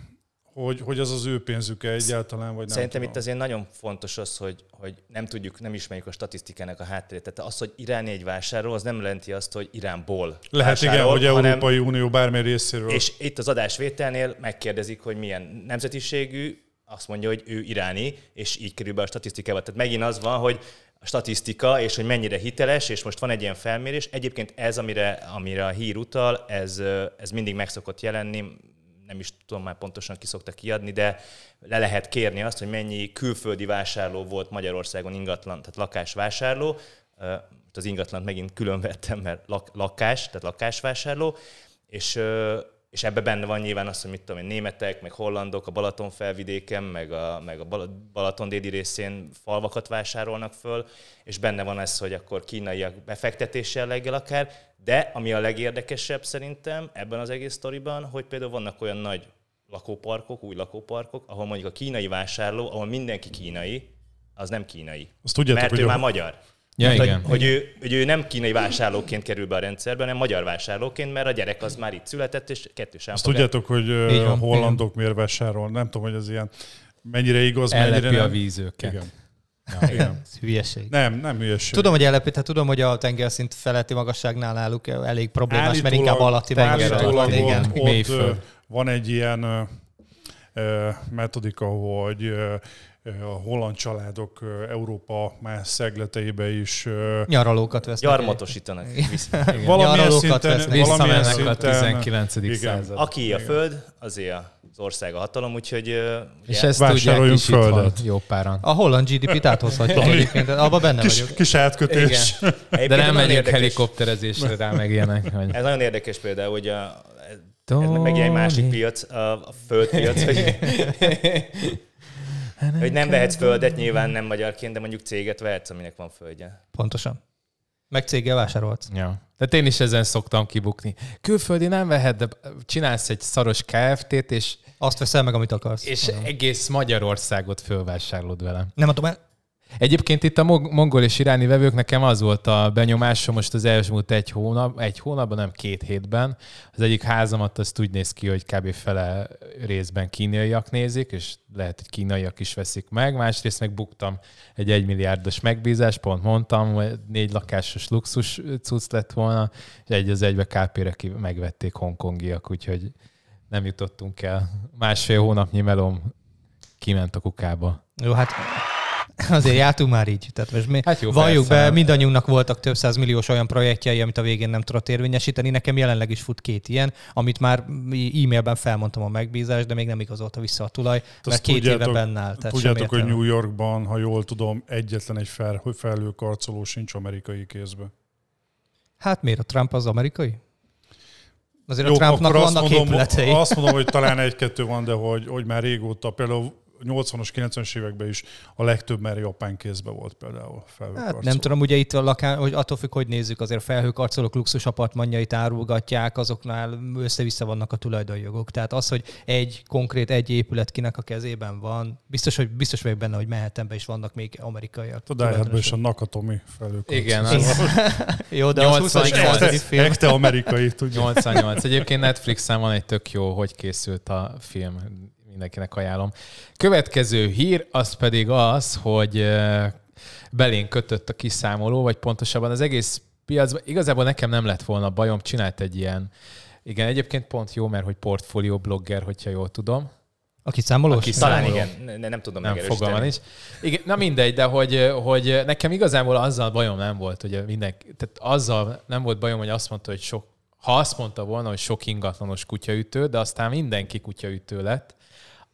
Speaker 4: hogy, hogy az az ő pénzük egyáltalán, vagy nem
Speaker 5: Szerintem tudom. itt azért nagyon fontos az, hogy, hogy nem tudjuk, nem ismerjük a statisztikának a hátterét. Tehát az, hogy Irán egy vásárol, az nem jelenti azt, hogy Iránból
Speaker 4: Lehet vásárol, igen, hogy Európai hanem, Unió bármely részéről.
Speaker 5: És itt az adásvételnél megkérdezik, hogy milyen nemzetiségű, azt mondja, hogy ő iráni, és így kerül be a statisztikába. Tehát megint az van, hogy a statisztika, és hogy mennyire hiteles, és most van egy ilyen felmérés. Egyébként ez, amire, amire a hír utal, ez, ez mindig meg szokott jelenni, nem is tudom már pontosan ki szokta kiadni, de le lehet kérni azt, hogy mennyi külföldi vásárló volt Magyarországon ingatlan, tehát lakásvásárló. Az ingatlant megint külön vettem, mert lak, lakás, tehát lakásvásárló, és és ebben benne van nyilván az, hogy mit tudom én, németek, meg hollandok a Balaton felvidéken, meg a, meg a Balaton déli részén falvakat vásárolnak föl, és benne van ez, hogy akkor kínaiak befektetés jelleggel akár, de ami a legérdekesebb szerintem ebben az egész sztoriban, hogy például vannak olyan nagy lakóparkok, új lakóparkok, ahol mondjuk a kínai vásárló, ahol mindenki kínai, az nem kínai.
Speaker 4: Azt tudjátok,
Speaker 5: mert
Speaker 4: hogy
Speaker 5: ő a... már magyar.
Speaker 1: Ja,
Speaker 5: hogy,
Speaker 1: igen.
Speaker 5: Hogy, ő, hogy ő nem kínai vásárlóként kerül be a rendszerbe, hanem magyar vásárlóként, mert a gyerek az már itt született, és kettős
Speaker 4: Azt tudjátok, hogy a hollandok miért vásárol? Nem tudom, hogy ez ilyen mennyire igaz,
Speaker 1: Ellepi
Speaker 4: mennyire nem.
Speaker 1: a vízőket.
Speaker 4: Igen.
Speaker 2: Ja, igen. <laughs> hülyeség.
Speaker 4: Nem, nem hülyeség.
Speaker 2: Tudom, hogy ellepi, tehát tudom, hogy a tengerszint feletti magasságnál náluk elég problémás, állítólag, mert inkább alatti tenger.
Speaker 4: Ott, igen. Ott, van egy ilyen metodika, hogy a holland családok Európa más szegleteibe is
Speaker 2: nyaralókat vesznek.
Speaker 5: Gyarmatosítanak.
Speaker 4: valamilyen szinten,
Speaker 1: vesznek. Valamilyen szinten, a 19. Igen. század.
Speaker 5: Aki a föld, azért az ország a hatalom, úgyhogy...
Speaker 1: És ezt tudják is földet. jó páran.
Speaker 2: A holland GDP-t áthozhatjuk egyébként, abban benne
Speaker 4: kis,
Speaker 2: vagyok.
Speaker 4: Kis átkötés.
Speaker 1: Igen. De nem megyünk helikopterezésre rá meg ilyenek.
Speaker 5: Hogy... Ez nagyon érdekes például, hogy a, ez meg egy másik piac, a, a földpiac, hogy <laughs> hogy nem vehetsz földet, nyilván nem magyarként, de mondjuk céget vehetsz, aminek van földje.
Speaker 2: Pontosan. Meg céggel vásárolsz.
Speaker 1: Ja. Tehát én is ezen szoktam kibukni. Külföldi nem vehet, de csinálsz egy szaros KFT-t, és...
Speaker 2: Azt veszel meg, amit akarsz.
Speaker 1: És uh-huh. egész Magyarországot fölvásárolod vele.
Speaker 2: Nem el.
Speaker 1: Egyébként itt a mongol és iráni vevők nekem az volt a benyomásom most az elmúlt egy hónap, egy hónapban, nem két hétben. Az egyik házamat azt úgy néz ki, hogy kb. fele részben kínaiak nézik, és lehet, hogy kínaiak is veszik meg. Másrészt meg buktam egy egymilliárdos megbízást, pont mondtam, hogy négy lakásos luxus cucc lett volna, és egy az egybe KP-re megvették hongkongiak, úgyhogy nem jutottunk el. Másfél hónapnyi melom kiment a kukába.
Speaker 2: Jó, hát <laughs> Azért jártunk már így. Tehát most mi hát jó, valljuk persze. be, mindannyiunknak voltak több száz milliós olyan projektjei, amit a végén nem tudott érvényesíteni. Nekem jelenleg is fut két ilyen, amit már e-mailben felmondtam a megbízást, de még nem igazolta vissza a tulaj, Azt mert két tudjátok, éve benne áll.
Speaker 4: Tehát tudjátok, hogy New Yorkban, ha jól tudom, egyetlen egy fel, felhőkarcoló sincs amerikai kézbe.
Speaker 2: Hát miért a Trump az amerikai? Azért Jó, a Trumpnak vannak azt mondom, épületei.
Speaker 4: Azt mondom, hogy talán <laughs> egy-kettő van, de hogy, hogy már régóta például 80-as, 90-es években is a legtöbb már japán kézbe volt például
Speaker 2: Hát nem tudom, ugye itt a lakán, hogy attól függ, hogy nézzük, azért felhőkarcolók luxus apartmanjait árulgatják, azoknál össze-vissza vannak a tulajdonjogok. Tehát az, hogy egy konkrét, egy épület kinek a kezében van, biztos, hogy biztos vagyok benne, hogy Mehetemben is vannak még amerikaiak.
Speaker 4: A Die is a Nakatomi felhőkarcoló.
Speaker 1: Igen. Az... <laughs>
Speaker 2: jó, de 88.
Speaker 4: az film. Ekte amerikai,
Speaker 1: tudja. 88. Egyébként Netflixen van egy tök jó, hogy készült a film mindenkinek ajánlom. Következő hír az pedig az, hogy belén kötött a kiszámoló, vagy pontosabban az egész piacban. Igazából nekem nem lett volna bajom, csinált egy ilyen, igen, egyébként pont jó, mert hogy portfólió blogger, hogyha jól tudom.
Speaker 2: A kiszámolós? A
Speaker 5: kiszámoló. Talán igen, ne, nem tudom
Speaker 1: Nem fogalmam is. Igen, na mindegy, de hogy, hogy nekem igazából azzal bajom nem volt, hogy minden, tehát azzal nem volt bajom, hogy azt mondta, hogy sok, ha azt mondta volna, hogy sok ingatlanos kutyaütő, de aztán mindenki kutyaütő lett,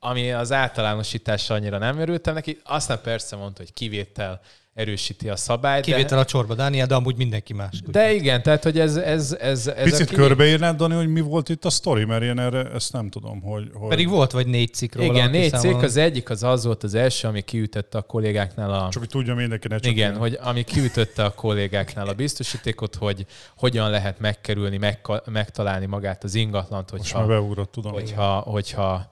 Speaker 1: ami az általánosításra annyira nem örültem neki. Aztán persze mondta, hogy kivétel erősíti a szabályt.
Speaker 2: Kivétel de... a csorba, Dániel, de amúgy mindenki más.
Speaker 1: De igen, tehát hogy ez... ez, ez, ez
Speaker 4: Picit kivé... körbeírnád, Dani, hogy mi volt itt a sztori, mert én erre ezt nem tudom, hogy... hogy...
Speaker 2: Pedig volt vagy négy cikk róla.
Speaker 1: Igen, négy cikk, az egyik az az volt az első, ami kiütötte a kollégáknál a...
Speaker 4: Csak hogy tudja mindenki, ne csak
Speaker 1: Igen, én. hogy ami kiütötte a kollégáknál a biztosítékot, hogy hogyan lehet megkerülni, megtalálni magát az ingatlant, hogyha...
Speaker 4: Most már beugrott, tudom.
Speaker 1: Hogyha, hogyha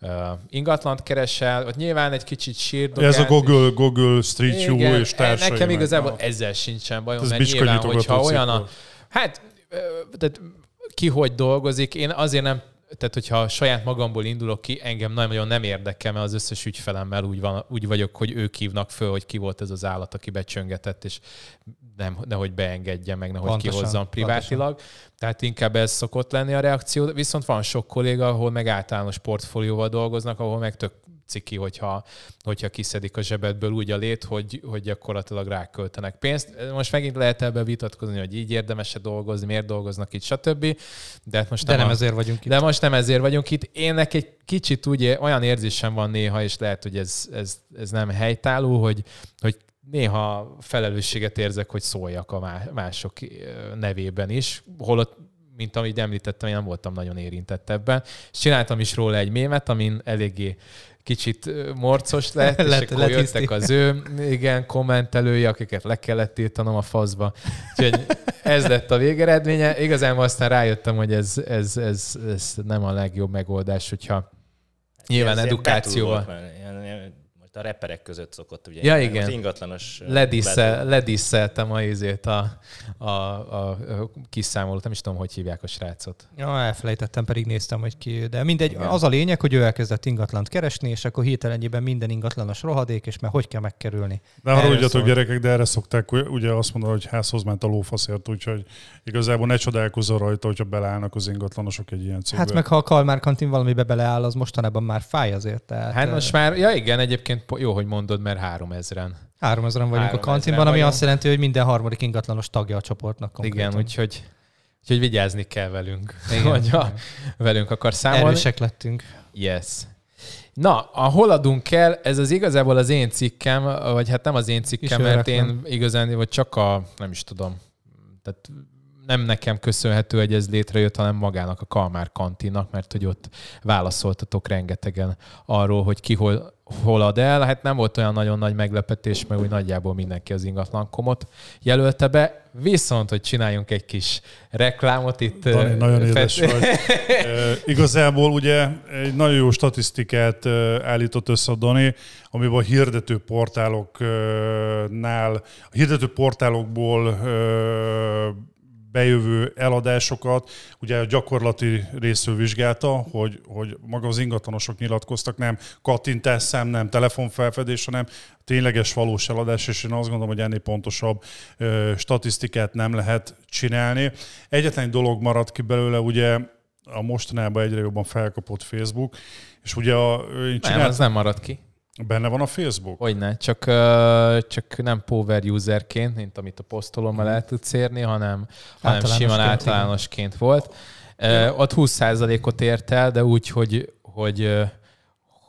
Speaker 1: uh, ingatlant keresel, ott nyilván egy kicsit sírdogál.
Speaker 4: Ez a Google, Google Street View és társai.
Speaker 1: Nekem igazából meg. ezzel sincsen bajom, Ez mert nyilván, hogyha olyan a... Hát, tehát ki hogy dolgozik, én azért nem tehát hogyha saját magamból indulok ki, engem nagyon nem érdekel, mert az összes ügyfelemmel úgy, van, úgy vagyok, hogy ők hívnak föl, hogy ki volt ez az állat, aki becsöngetett, és nem, nehogy beengedje meg, nehogy pontosan, kihozzam privátilag. Pontosan. Tehát inkább ez szokott lenni a reakció. Viszont van sok kolléga, ahol meg általános portfólióval dolgoznak, ahol meg tök ciki, hogyha, hogyha kiszedik a zsebedből úgy a lét, hogy, hogy gyakorlatilag ráköltenek pénzt. Most megint lehet ebbe vitatkozni, hogy így érdemes-e dolgozni, miért dolgoznak itt, stb. De, hát most
Speaker 2: de nem, nem a, ezért vagyunk itt.
Speaker 1: De most nem ezért vagyunk itt. Énnek egy kicsit úgy olyan érzésem van néha, és lehet, hogy ez, ez, ez nem helytálló, hogy, hogy néha felelősséget érzek, hogy szóljak a mások nevében is, holott mint amit említettem, én nem voltam nagyon érintett ebben. És csináltam is róla egy mémet, amin eléggé kicsit morcos lett, és <laughs> lett, akkor jöttek az ő igen, kommentelői, akiket le kellett írtanom a faszba. Úgyhogy ez lett a végeredménye. Igazán aztán rájöttem, hogy ez, ez, ez, ez nem a legjobb megoldás, hogyha nyilván edukációval
Speaker 5: a reperek között szokott ugye
Speaker 1: ja, igen.
Speaker 5: az ingatlanos...
Speaker 1: Ledisszel, ledisszeltem a izét a, a, a, a kiszámolót, nem is tudom, hogy hívják a srácot.
Speaker 2: Ja, elfelejtettem, pedig néztem, hogy ki, de mindegy, igen. az a lényeg, hogy ő elkezdett ingatlant keresni, és akkor hirtelenjében minden ingatlanos rohadék, és mert hogy kell megkerülni.
Speaker 4: De haragudjatok gyerekek, de erre szokták ugye azt mondani, hogy házhoz ment a lófaszért, úgyhogy igazából ne csodálkozzon rajta, hogyha beleállnak az ingatlanosok egy ilyen cégbe.
Speaker 2: Hát meg ha a Kalmár kantin valamibe beleáll, az mostanában már fáj azért. Tehát...
Speaker 1: Hát most már, ja igen, egyébként jó, hogy mondod, mert három ezren.
Speaker 2: Három ezren vagyunk három a kantinban, ami azt jelenti, hogy minden harmadik ingatlanos tagja a csoportnak
Speaker 1: konkrétan. Igen, úgyhogy, úgyhogy vigyázni kell velünk, Igen. <laughs> hogy ha velünk akar számolni.
Speaker 2: Erősek lettünk.
Speaker 1: Yes. Na, a hol adunk el, ez az igazából az én cikkem, vagy hát nem az én cikkem, mert én igazán, vagy csak a, nem is tudom, tehát nem nekem köszönhető, hogy ez létrejött, hanem magának a Kalmár kantinak, mert hogy ott válaszoltatok rengetegen arról, hogy ki hol, hol ad el. Hát nem volt olyan nagyon nagy meglepetés, mert úgy nagyjából mindenki az ingatlankomot jelölte be. Viszont, hogy csináljunk egy kis reklámot itt.
Speaker 4: Dani, nagyon édes vagy. <laughs> e, igazából ugye egy nagyon jó statisztikát állított össze a Dani, amiben a hirdető portáloknál, a hirdető portálokból bejövő eladásokat, ugye a gyakorlati részről vizsgálta, hogy, hogy maga az ingatlanosok nyilatkoztak, nem szám, nem telefonfelfedés, hanem tényleges valós eladás, és én azt gondolom, hogy ennél pontosabb ö, statisztikát nem lehet csinálni. Egyetlen dolog maradt ki belőle, ugye a mostanában egyre jobban felkapott Facebook, és ugye a,
Speaker 1: én csinált... Nem, az nem maradt ki.
Speaker 4: Benne van a Facebook?
Speaker 1: Hogyne, csak, csak nem power userként, mint amit a posztolommal el tudsz érni, hanem, hanem simán általánosként igen. volt. Ott 20%-ot ért el, de úgy, hogy, hogy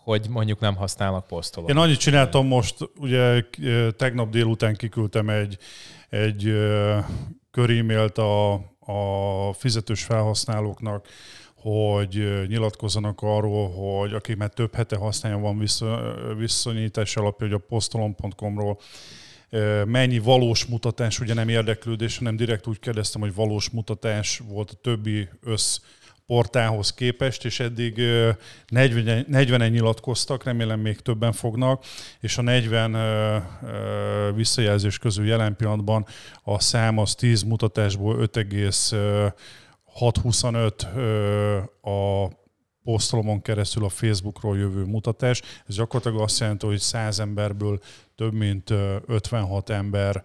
Speaker 1: hogy mondjuk nem használnak posztolót.
Speaker 4: Én annyit csináltam most, ugye tegnap délután kiküldtem egy, egy körímélt a, a fizetős felhasználóknak, hogy nyilatkozzanak arról, hogy aki már több hete használja, van viszonyítás alapja, hogy a postolon.com-ról mennyi valós mutatás, ugye nem érdeklődés, hanem direkt úgy kérdeztem, hogy valós mutatás volt a többi össz portálhoz képest, és eddig 40, 40-en nyilatkoztak, remélem még többen fognak, és a 40 visszajelzés közül jelen pillanatban a szám az 10 mutatásból 6.25 a posztolomon keresztül a Facebookról jövő mutatás. Ez gyakorlatilag azt jelenti, hogy 100 emberből több mint 56 ember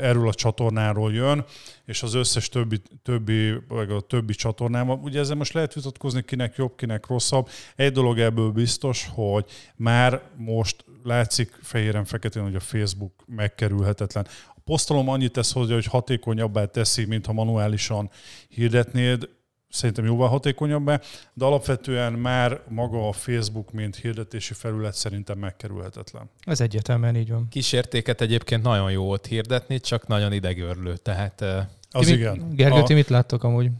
Speaker 4: erről a csatornáról jön, és az összes többi, többi, vagy a többi csatornában, ugye ezzel most lehet vitatkozni, kinek jobb, kinek rosszabb. Egy dolog ebből biztos, hogy már most látszik fehéren-feketén, hogy a Facebook megkerülhetetlen posztolom annyit tesz hozzá, hogy hatékonyabbá teszi, mint ha manuálisan hirdetnéd, szerintem jóval hatékonyabbá, de alapvetően már maga a Facebook, mint hirdetési felület szerintem megkerülhetetlen.
Speaker 2: Ez egyértelműen így van.
Speaker 1: Kísértéket egyébként nagyon jó ott hirdetni, csak nagyon idegörlő, tehát
Speaker 4: az ti igen.
Speaker 2: Gergő, a... ti mit láttok amúgy?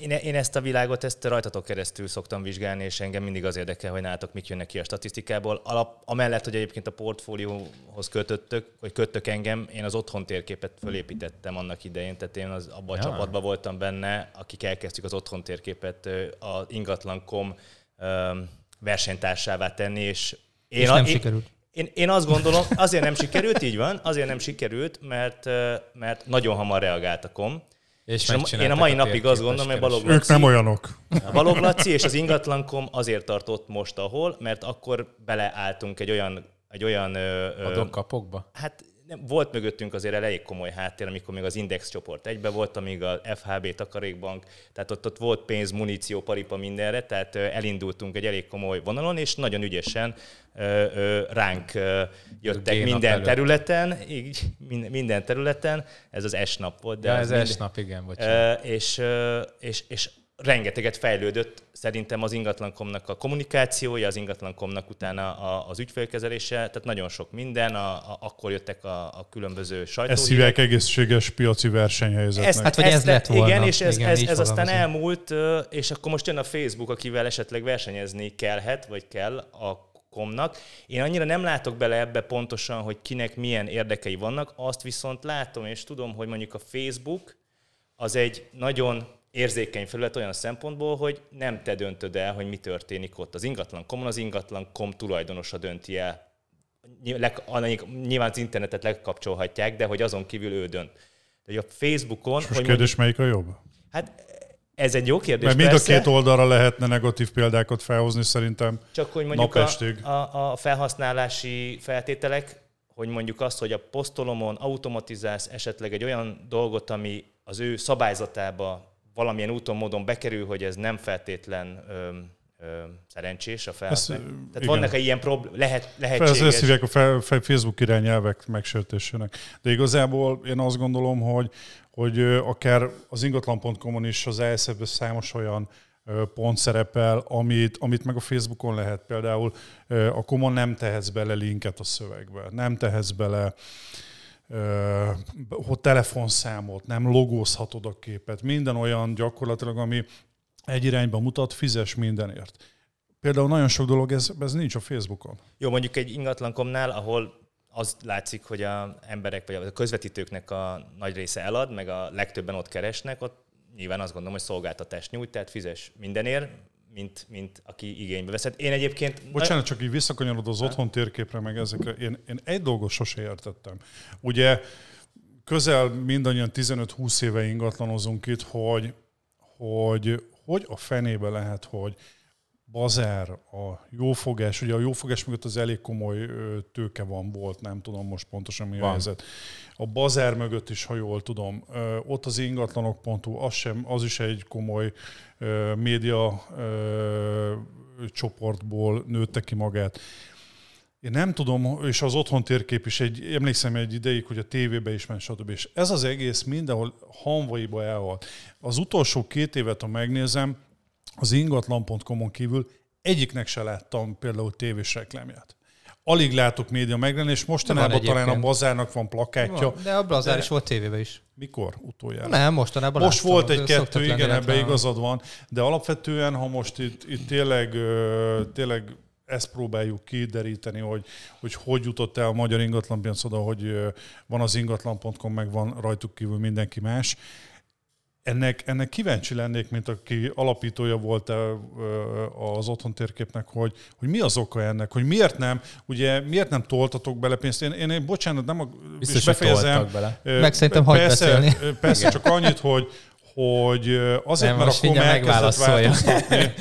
Speaker 5: Én, én ezt a világot, ezt rajtatok keresztül szoktam vizsgálni, és engem mindig az érdekel, hogy nálatok mit jönnek ki a statisztikából. Alap, amellett, hogy egyébként a portfólióhoz kötöttök, vagy köttök engem, én az otthon térképet fölépítettem annak idején, tehát én az, abban a ja. csapatban voltam benne, akik elkezdtük az otthon térképet a ingatlan.com versenytársává tenni, és
Speaker 2: én és nem a, sikerült.
Speaker 5: Én, én azt gondolom, azért nem sikerült, így van, azért nem sikerült, mert, mert nagyon hamar reagált a kom. És, és én a mai a napig azt gondolom, hogy Balog
Speaker 4: Laci, Ők nem olyanok.
Speaker 5: A Balog Laci és az ingatlankom azért tartott most ahol, mert akkor beleálltunk egy olyan... Egy olyan
Speaker 1: Adok-kapokba?
Speaker 5: Hát volt mögöttünk azért elég komoly háttér, amikor még az Index csoport egybe volt, amíg a FHB takarékbank, tehát ott, ott volt pénz, muníció, paripa mindenre, tehát elindultunk egy elég komoly vonalon, és nagyon ügyesen ránk jöttek minden előtt. területen, így, minden területen, ez az S-nap volt.
Speaker 1: De ja, ez
Speaker 5: mind...
Speaker 1: S-nap, igen, bocsánat.
Speaker 5: És, és, és rengeteget fejlődött szerintem az ingatlankomnak a kommunikációja, az ingatlankomnak utána az ügyfélkezelése, tehát nagyon sok minden, a, a, akkor jöttek a, a különböző sajtóhírek.
Speaker 4: Ezt hívják egészséges piaci versenyhelyzetnek.
Speaker 2: Ezt, hát, vagy ez lett volna.
Speaker 5: Igen, és ez, igen, ez, ez aztán elmúlt, és akkor most jön a Facebook, akivel esetleg versenyezni kellhet, vagy kell a komnak. Én annyira nem látok bele ebbe pontosan, hogy kinek milyen érdekei vannak, azt viszont látom, és tudom, hogy mondjuk a Facebook az egy nagyon érzékeny felület olyan szempontból, hogy nem te döntöd el, hogy mi történik ott. Az ingatlan komon, az ingatlan kom tulajdonosa dönti el. Nyilván az internetet lekapcsolhatják, de hogy azon kívül ő dönt. De a Facebookon... És
Speaker 4: most hogy kérdés, mondjuk, melyik a jobb?
Speaker 5: Hát ez egy jó kérdés.
Speaker 4: Mert mind persze. a két oldalra lehetne negatív példákat felhozni szerintem
Speaker 5: Csak hogy mondjuk a, a, a felhasználási feltételek, hogy mondjuk azt, hogy a posztolomon automatizálsz esetleg egy olyan dolgot, ami az ő szabályzatába valamilyen úton, módon bekerül, hogy ez nem feltétlen ö, ö, szerencsés a felhasználó. Tehát igen. vannak ilyen problém, lehet, lehetséges...
Speaker 4: Ezt hívják a Facebook irányelvek megsértésének. De igazából én azt gondolom, hogy, hogy akár az ingatlan.com-on is az ESF számos olyan pont szerepel, amit, amit meg a Facebookon lehet. Például a komon nem tehetsz bele linket a szövegbe, nem tehetsz bele telefonszámot, nem logózhatod a képet, minden olyan gyakorlatilag, ami egy irányba mutat, fizes mindenért. Például nagyon sok dolog, ez, ez nincs a Facebookon.
Speaker 5: Jó, mondjuk egy ingatlankomnál, ahol az látszik, hogy a emberek, vagy a közvetítőknek a nagy része elad, meg a legtöbben ott keresnek, ott nyilván azt gondolom, hogy szolgáltatást nyújt, tehát fizes mindenért, mint, mint aki igénybe veszed. Én egyébként...
Speaker 4: Bocsánat, csak így visszakanyarod az otthon térképre, meg ezekre. Én, én egy dolgot sose értettem. Ugye közel mindannyian 15-20 éve ingatlanozunk itt, hogy, hogy hogy a fenébe lehet, hogy bazár, a jófogás, ugye a jófogás mögött az elég komoly tőke van, volt, nem tudom most pontosan mi van. a helyzet. A bazár mögött is, ha jól tudom, ott az ingatlanok.hu, az, sem, az is egy komoly média csoportból nőtte ki magát. Én nem tudom, és az otthon térkép is, egy, emlékszem egy ideig, hogy a tévébe is ment, stb. És ez az egész mindenhol hanvaiba elhalt. Az utolsó két évet, ha megnézem, az ingatlan.com-on kívül egyiknek se láttam például tévés reklámját. Alig látok média megjelenés, mostanában talán a bazárnak van plakátja.
Speaker 2: Van, de a bazár de... is volt tévében is.
Speaker 4: Mikor utoljára?
Speaker 2: Nem, mostanában
Speaker 4: Most láttam, volt egy-kettő, igen, ebbe igazad van, de alapvetően, ha most itt, itt tényleg, tényleg ezt próbáljuk kideríteni, hogy, hogy hogy jutott el a magyar ingatlanpiac oda, hogy van az ingatlan.com, meg van rajtuk kívül mindenki más ennek, ennek kíváncsi lennék, mint aki alapítója volt az otthon térképnek, hogy, hogy mi az oka ennek, hogy miért nem, ugye miért nem toltatok bele pénzt. Én, én, én bocsánat, nem a,
Speaker 1: Biztos, befejezem. Bele.
Speaker 2: Meg szerintem persze, beszélni.
Speaker 4: Persze, csak annyit, hogy, hogy azért, nem, mert akkor elkezdett változtatni,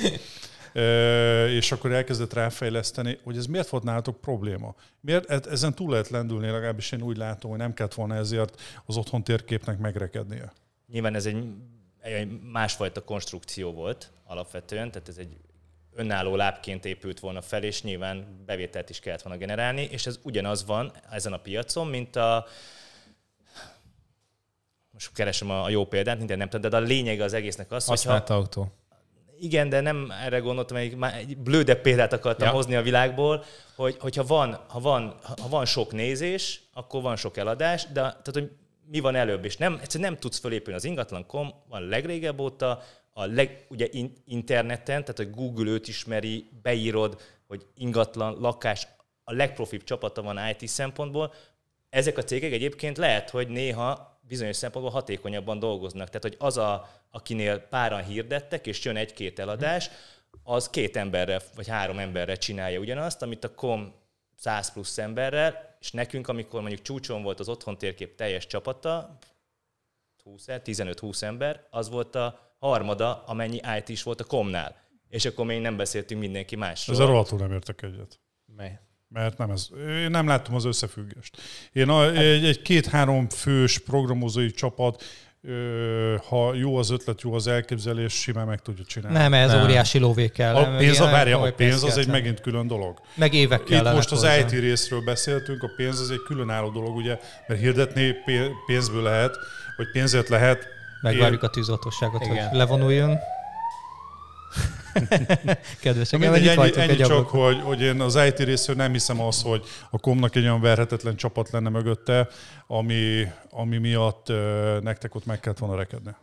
Speaker 4: és akkor elkezdett ráfejleszteni, hogy ez miért volt nálatok probléma? Miért e- ezen túl lehet lendülni, legalábbis én úgy látom, hogy nem kellett volna ezért az otthon térképnek megrekednie.
Speaker 5: Nyilván ez egy, egy másfajta konstrukció volt alapvetően, tehát ez egy önálló lábként épült volna fel, és nyilván bevételt is kellett volna generálni, és ez ugyanaz van ezen a piacon, mint a most keresem a, jó példát, minden nem tudom, de a lényeg az egésznek az,
Speaker 1: hogy ha... autó.
Speaker 5: Igen, de nem erre gondoltam, egy, egy blődebb példát akartam ja. hozni a világból, hogy, hogyha van, ha van, ha van sok nézés, akkor van sok eladás, de tehát, hogy mi van előbb, és nem, egyszerűen nem tudsz fölépülni. Az ingatlan.com van legrégebb óta, a leg, ugye in, interneten, tehát hogy Google őt ismeri, beírod, hogy ingatlan, lakás, a legprofibb csapata van IT szempontból. Ezek a cégek egyébként lehet, hogy néha bizonyos szempontból hatékonyabban dolgoznak. Tehát, hogy az, a, akinél páran hirdettek, és jön egy-két eladás, az két emberre, vagy három emberre csinálja ugyanazt, amit a com 100 plusz emberrel, és nekünk, amikor mondjuk csúcson volt az otthon térkép teljes csapata, 15-20 ember, az volt a harmada, amennyi IT is volt a komnál. És akkor még nem beszéltünk mindenki másról.
Speaker 4: a rohadtul nem értek egyet.
Speaker 5: Mely?
Speaker 4: Mert nem ez. Én nem láttam az összefüggést. Én a, egy, egy két-három fős programozói csapat ha jó az ötlet, jó az elképzelés, simán meg tudja csinálni.
Speaker 2: Nem, ez nem. óriási lóvé kell.
Speaker 4: A pénz, a, várja, a pénz az egy megint külön dolog.
Speaker 2: Meg évek kell.
Speaker 4: Itt most az hozzá. IT részről beszéltünk, a pénz az egy különálló dolog, ugye, mert hirdetni pénzből lehet, vagy pénzért lehet.
Speaker 2: Megvárjuk én... a tűzoltóságot, hogy levonuljon. <laughs> Kedvesek,
Speaker 4: ennyi, ennyi, ennyi csak, hogy, hogy én az IT részről nem hiszem azt, hogy a komnak egy olyan verhetetlen csapat lenne mögötte, ami, ami miatt uh, nektek ott meg kellett volna rekedni.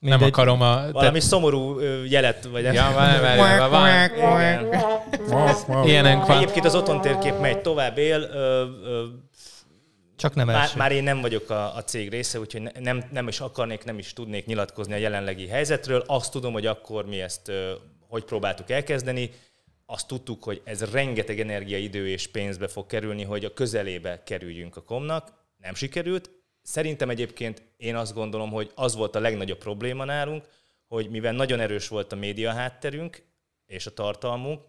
Speaker 1: Mindegy. Nem akarom a...
Speaker 5: Valami te... szomorú jelet, vagy...
Speaker 1: Ja, van, van, van. Ilyenek van.
Speaker 5: Egyébként az otthon térkép megy tovább, él, ö, ö,
Speaker 2: csak nem
Speaker 5: már, már én nem vagyok a, a cég része, úgyhogy nem, nem is akarnék, nem is tudnék nyilatkozni a jelenlegi helyzetről. Azt tudom, hogy akkor mi ezt hogy próbáltuk elkezdeni. Azt tudtuk, hogy ez rengeteg energia, idő és pénzbe fog kerülni, hogy a közelébe kerüljünk a komnak. Nem sikerült. Szerintem egyébként én azt gondolom, hogy az volt a legnagyobb probléma nálunk, hogy mivel nagyon erős volt a média hátterünk és a tartalmunk,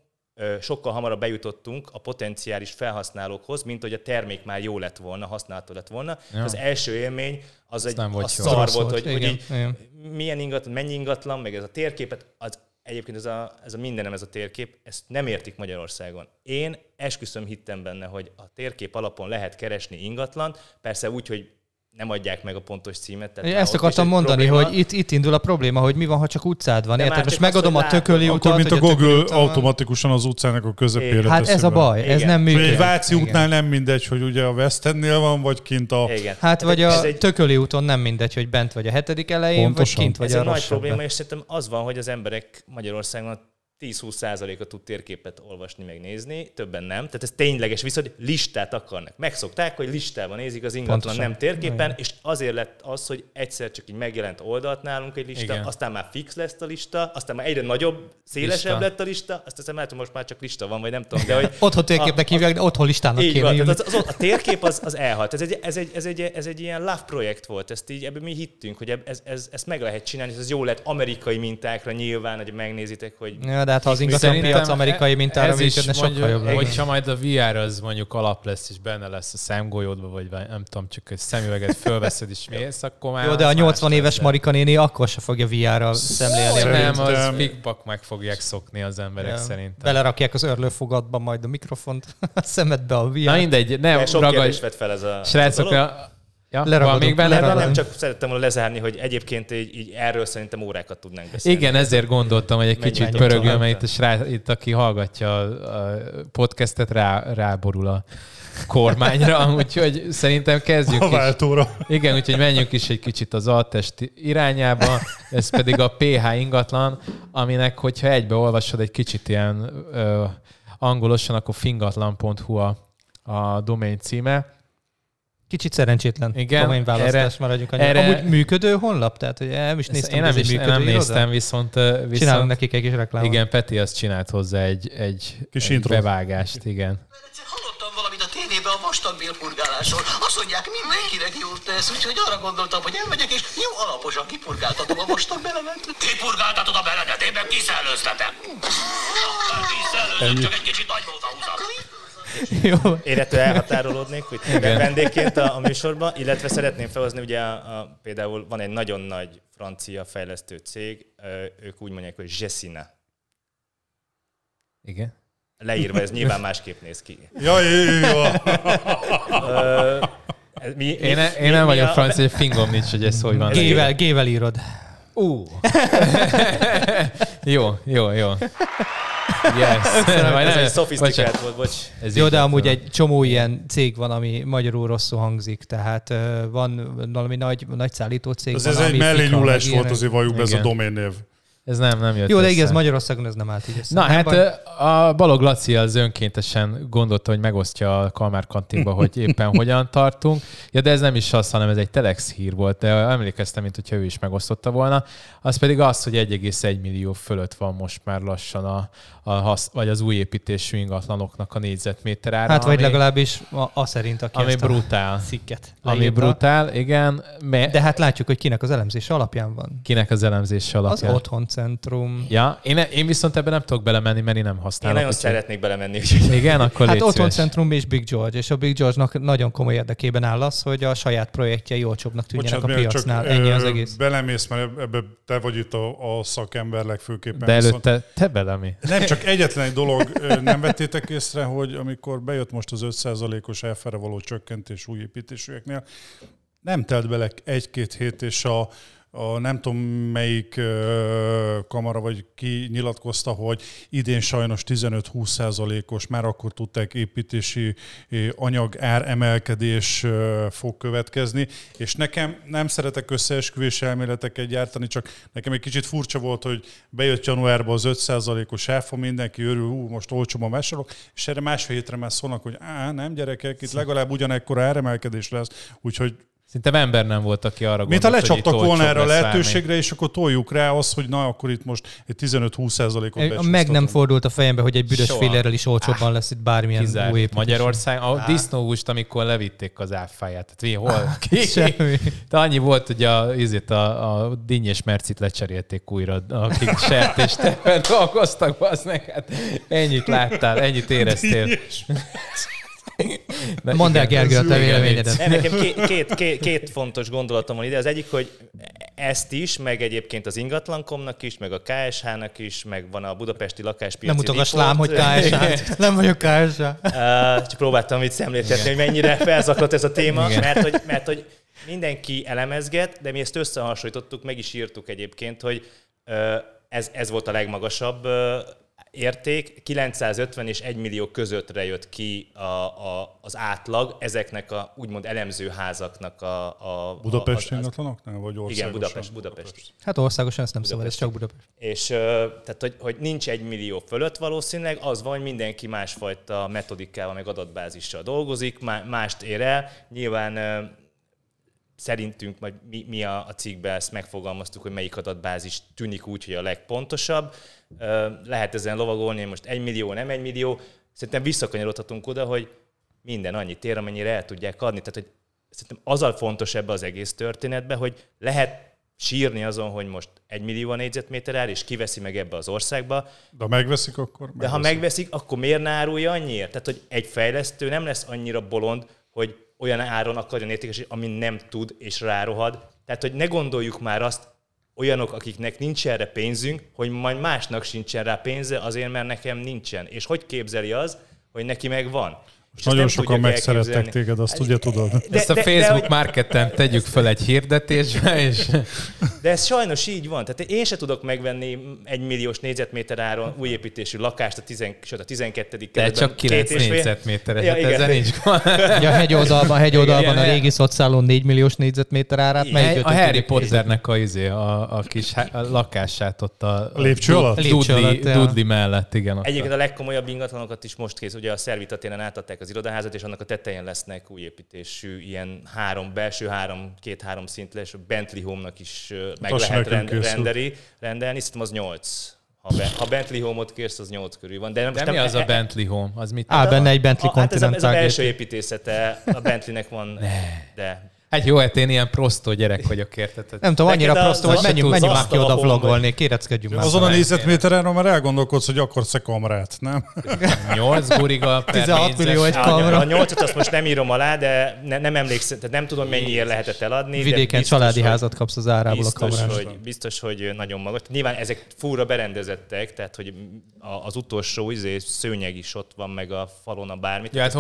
Speaker 5: sokkal hamarabb bejutottunk a potenciális felhasználókhoz, mint hogy a termék már jó lett volna, használható lett volna. Ja. Az első élmény az egy nem volt szar volt, volt, hogy, igen, hogy így, igen. milyen ingatlan, mennyi ingatlan, meg ez a térképet, az egyébként ez a, ez a mindenem, ez a térkép, ezt nem értik Magyarországon. Én esküszöm hittem benne, hogy a térkép alapon lehet keresni ingatlant, persze úgy, hogy nem adják meg a pontos címet. Tehát
Speaker 2: Ezt akartam mondani, probléma. hogy itt, itt indul a probléma, hogy mi van, ha csak utcád van. Érted? Most megadom a tököli utat.
Speaker 4: Akkor, mint a Google automatikusan az utcának a közepére
Speaker 2: Hát ez a baj, Igen. ez nem működik.
Speaker 4: Egy Váci útnál nem mindegy, hogy ugye a West Endnél van, vagy kint a...
Speaker 2: Igen. Hát vagy a egy... tököli úton nem mindegy, hogy bent vagy a hetedik elején, Pontosan. vagy kint vagy
Speaker 5: ez
Speaker 2: a
Speaker 5: egy nagy probléma, és szerintem az van, hogy az emberek Magyarországon 10-20%-a tud térképet olvasni, meg nézni, többen nem. Tehát ez tényleges, viszont listát akarnak. Megszokták, hogy listában nézik az ingatlan, Pontosan. nem térképen, Igen. és azért lett az, hogy egyszer csak így megjelent oldalt nálunk egy lista, Igen. aztán már fix lesz a lista, aztán már egyre nagyobb, szélesebb lista. lett a lista, azt hiszem, hogy most már csak lista van, vagy nem tudom. De hogy <laughs>
Speaker 2: otthon térképnek hívják, de otthon listának
Speaker 5: így kéne van, az, az, a térkép az, az elhalt. Ez egy, ez, egy, ez, egy, ez egy ilyen love projekt volt, ezt így ebben mi hittünk, hogy ez, ez, ez, ezt meg lehet csinálni, ez jó lett amerikai mintákra nyilván, hogy megnézitek, hogy...
Speaker 2: Ja, de hát ha az ingatlan piac amerikai mintára működne, sokkal jobb
Speaker 1: Hogyha majd a VR az mondjuk alap lesz, és benne lesz a szemgolyódba, vagy nem tudom, csak egy szemüveget fölveszed és mész, akkor már...
Speaker 2: Jó, de a 80 éves Marika néni akkor se fogja VR-ra szemlélni.
Speaker 1: Nem, az pikpak meg fogják szokni az emberek ja. szerintem.
Speaker 2: Belerakják az örlőfogatba majd a mikrofont, <laughs> a szemedbe a VR.
Speaker 1: Na mindegy, nem
Speaker 5: ragadj. fel ez a...
Speaker 1: Srácok,
Speaker 5: Ja, Leragadom, még benne Nem csak szerettem volna lezárni, hogy egyébként így, így erről szerintem órákat tudnánk beszélni.
Speaker 1: Igen, ezért gondoltam, hogy egy kicsit pörögő, mert itt, a srác, itt aki hallgatja a podcastet, rá, ráborul a kormányra, <laughs> úgyhogy szerintem kezdjük
Speaker 4: a váltóra.
Speaker 1: Is. Igen, úgyhogy menjünk is egy kicsit az altest irányába, ez pedig a PH ingatlan, aminek, hogyha egybeolvasod egy kicsit ilyen ö, angolosan, akkor fingatlan.hu a, a domain címe
Speaker 2: Kicsit szerencsétlen Igen, domainválasztás maradjunk annyi. Erre, Amúgy működő honlap? Tehát, hogy nem is néztem,
Speaker 1: én nem, is, működő nem néztem, viszont, viszont...
Speaker 2: Csinálunk nekik egy kis reklámot.
Speaker 1: Igen, Peti azt csinált hozzá egy, egy, kis egy bevágást, igen.
Speaker 6: Hallottam valamit a tévében a vastagbélpurgálásról. Azt mondják, mindenkinek jót tesz, úgyhogy arra gondoltam, hogy elmegyek, és jó alaposan kipurgáltatom a vastagbelemet. Ti purgáltatod a beledet, én meg kiszellőztetem. Kiszellőztem, csak egy kicsit nagy volt a húzat.
Speaker 5: Jó. Én ettől elhatárolódnék, hogy vendégként a, a műsorban, illetve szeretném felhozni, ugye a, a, például van egy nagyon nagy francia fejlesztő cég, ők úgy mondják, hogy Jessina.
Speaker 1: Igen.
Speaker 5: Leírva, ez nyilván másképp néz ki.
Speaker 4: Ja, jó,
Speaker 1: mi, mi, én, mi, én nem vagyok francia, hogy fingom nincs, hogy ez hogy van.
Speaker 2: Gével, gével írod.
Speaker 1: Ú. Uh. <laughs> jó, jó, jó. Yes.
Speaker 5: ez egy szofisztikált volt, bocs.
Speaker 2: Ez Jó, de amúgy egy csomó ilyen cég van, ami magyarul rosszul hangzik, tehát van valami nagy, nagy szállító cég.
Speaker 4: Ez, van, ez egy mellényúlás volt azért valljuk be ez a domain név.
Speaker 1: Ez nem, nem jött
Speaker 2: Jó, de igaz, Magyarországon ez nem állt így
Speaker 1: össze. Na nem hát van... a Balog Laci az önkéntesen gondolta, hogy megosztja a Kalmár kantinba, hogy éppen hogyan tartunk. Ja, de ez nem is az, hanem ez egy Telex hír volt, de emlékeztem, mint hogyha ő is megosztotta volna. Az pedig az, hogy 1,1 millió fölött van most már lassan a, a hasz, vagy az új építésű ingatlanoknak a négyzetméter ára.
Speaker 2: Hát, vagy ami, legalábbis a, a szerint, aki
Speaker 1: ami brutál.
Speaker 2: cikket
Speaker 1: Ami brutál, igen.
Speaker 2: Me, de hát látjuk, hogy kinek az elemzése alapján van.
Speaker 1: Kinek az elemzése alapján.
Speaker 2: Az otthon centrum.
Speaker 1: Ja, én, én viszont ebben nem tudok belemenni, mert én nem használom.
Speaker 5: Én nagyon szeretnék belemenni.
Speaker 1: Úgyhogy... Igen, akkor
Speaker 2: Hát otthon centrum és Big George, és a Big George-nak nagyon komoly érdekében áll az, hogy a saját projektjei olcsóbbnak tűnjenek Bocsánat, a piacnál. Csak, Ennyi az egész.
Speaker 4: Belemész, mert ebbe te vagy itt a, a szakember legfőképpen.
Speaker 1: De előtte viszont... te belemi.
Speaker 4: Nem, csak egyetlen egy dolog nem vettétek észre, hogy amikor bejött most az 5%-os elfere való csökkentés új építésűeknél, nem telt bele egy-két hét, és a, a nem tudom melyik kamara vagy ki nyilatkozta, hogy idén sajnos 15-20 százalékos, már akkor tudták építési anyag ár emelkedés fog következni, és nekem nem szeretek összeesküvés elméleteket gyártani, csak nekem egy kicsit furcsa volt, hogy bejött januárban az 5 százalékos áfa, mindenki örül, hú, most olcsóban vásárolok, és erre másfél hétre már szólnak, hogy á, nem gyerekek, itt legalább ugyanekkor áremelkedés lesz, úgyhogy
Speaker 1: Szinte ember nem volt, aki arra
Speaker 4: Mint ha lecsaptak volna erre a lehetőségre, és akkor toljuk rá azt, hogy na, akkor itt most egy 15-20 százalékot
Speaker 2: Meg nem fordult a fejembe, hogy egy büdös fillerrel is olcsóbban lesz itt bármilyen Kizárt. új
Speaker 1: Magyarország, a disznóhúst, amikor levitték az áfáját. Tehát mi, hol? Ki? Semmi. <laughs> De annyi volt, hogy a, ízét, a, a dinnyes mercit lecserélték újra, akik <laughs> sertésteben dolgoztak, az neked. Ennyit láttál, ennyit éreztél.
Speaker 2: Mondd el, Gergő, a te véleményedet.
Speaker 5: Nem, nekem két, két, két, két fontos gondolatom van ide. Az egyik, hogy ezt is, meg egyébként az ingatlankomnak is, meg a KSH-nak is, meg van a budapesti lakáspiaci
Speaker 2: Nem mutogass lám, hogy KSH. <laughs> Nem vagyok KSH. Uh,
Speaker 5: csak próbáltam itt szemléltetni, hogy mennyire felzaklott ez a téma, mert hogy, mert hogy mindenki elemezget, de mi ezt összehasonlítottuk, meg is írtuk egyébként, hogy ez, ez volt a legmagasabb érték, 950 és 1 millió közöttre jött ki a, a, az átlag ezeknek a úgymond elemző házaknak a... a
Speaker 4: Budapesti ingatlanoknál, vagy országosan?
Speaker 5: Igen, Budapest, Budapest. Budapest.
Speaker 2: Hát országosan ezt nem szabad, ez csak Budapest.
Speaker 5: És tehát, hogy, hogy nincs egy millió fölött valószínűleg, az van, hogy mindenki másfajta metodikával, meg adatbázissal dolgozik, mást ér el. Nyilván szerintünk, vagy mi, mi a, a cikkben ezt megfogalmaztuk, hogy melyik adatbázis tűnik úgy, hogy a legpontosabb. Lehet ezen lovagolni, most egy millió, nem egy millió. Szerintem visszakanyarodhatunk oda, hogy minden annyit ér, amennyire el tudják adni. Tehát, hogy szerintem az a fontos ebbe az egész történetbe, hogy lehet sírni azon, hogy most egy millió négyzetméter áll, és kiveszi meg ebbe az országba.
Speaker 4: De ha megveszik, akkor
Speaker 5: megveszik. De ha megveszik, akkor miért ne árulja annyiért? Tehát, hogy egy fejlesztő nem lesz annyira bolond, hogy olyan áron akarjon értékesíteni, ami nem tud és rárohad. Tehát, hogy ne gondoljuk már azt, olyanok, akiknek nincs erre pénzünk, hogy majd másnak sincsen rá pénze, azért, mert nekem nincsen. És hogy képzeli az, hogy neki meg van?
Speaker 4: És Nagyon sokan megszerettek téged, azt ugye tudod.
Speaker 1: De, Ezt a de, Facebook de, marketen tegyük fel egy hirdetésbe, és...
Speaker 5: De ez sajnos így van. Tehát én se tudok megvenni egy milliós négyzetméter áron újépítésű lakást a, tizen, sőt, a 12.
Speaker 1: De csak 9 négyzetméteres, ja, hát ezzel nincs <laughs>
Speaker 2: Ja, hegyoldalban, hegyoldalban a régi szociálon 4 milliós négyzetméter árát.
Speaker 1: Melyik a Harry Potternek a, izé, a, a kis a lakását ott a,
Speaker 4: a lépcső alatt?
Speaker 1: Dudley, Dudley mellett, igen.
Speaker 5: Egyébként a legkomolyabb ingatlanokat is most kész, ugye a Servitatéren átadták az irodaházat, és annak a tetején lesznek új építésű, ilyen három, belső három, két-három szint lesz, a Bentley Home-nak is meg Most lehet rend, rendeli, rendelni, szerintem az nyolc. Ha, be, ha Bentley Home-ot kérsz, az nyolc körül van.
Speaker 1: De, de mi az a Bentley Home? Az mit?
Speaker 2: Á, benne egy Bentley a, hát ez
Speaker 5: a, ez a belső építészete, a Bentleynek van, de
Speaker 1: Hát jó, hát én ilyen prostó gyerek vagyok, érted?
Speaker 2: Nem tudom, annyira prostó, hogy menjünk, menjünk már ki oda vlogolni, kéreckedjünk már.
Speaker 4: Azon a nézetméteren már elgondolkodsz, hogy akarsz <laughs> a kamrát, nem?
Speaker 1: 8 guriga
Speaker 2: per 16 millió egy kamra.
Speaker 5: A 8 azt most nem írom alá, de ne, nem emlékszem, tehát nem tudom mennyiért lehetett eladni.
Speaker 2: Vidéken biztos, családi házat kapsz az árából
Speaker 5: biztos,
Speaker 2: a kamrán.
Speaker 5: Hogy, biztos, hogy nagyon magas. Nyilván ezek fúra berendezettek, tehát hogy az utolsó izé, szőnyeg is ott van, meg a falon a bármit.
Speaker 1: Ja, hát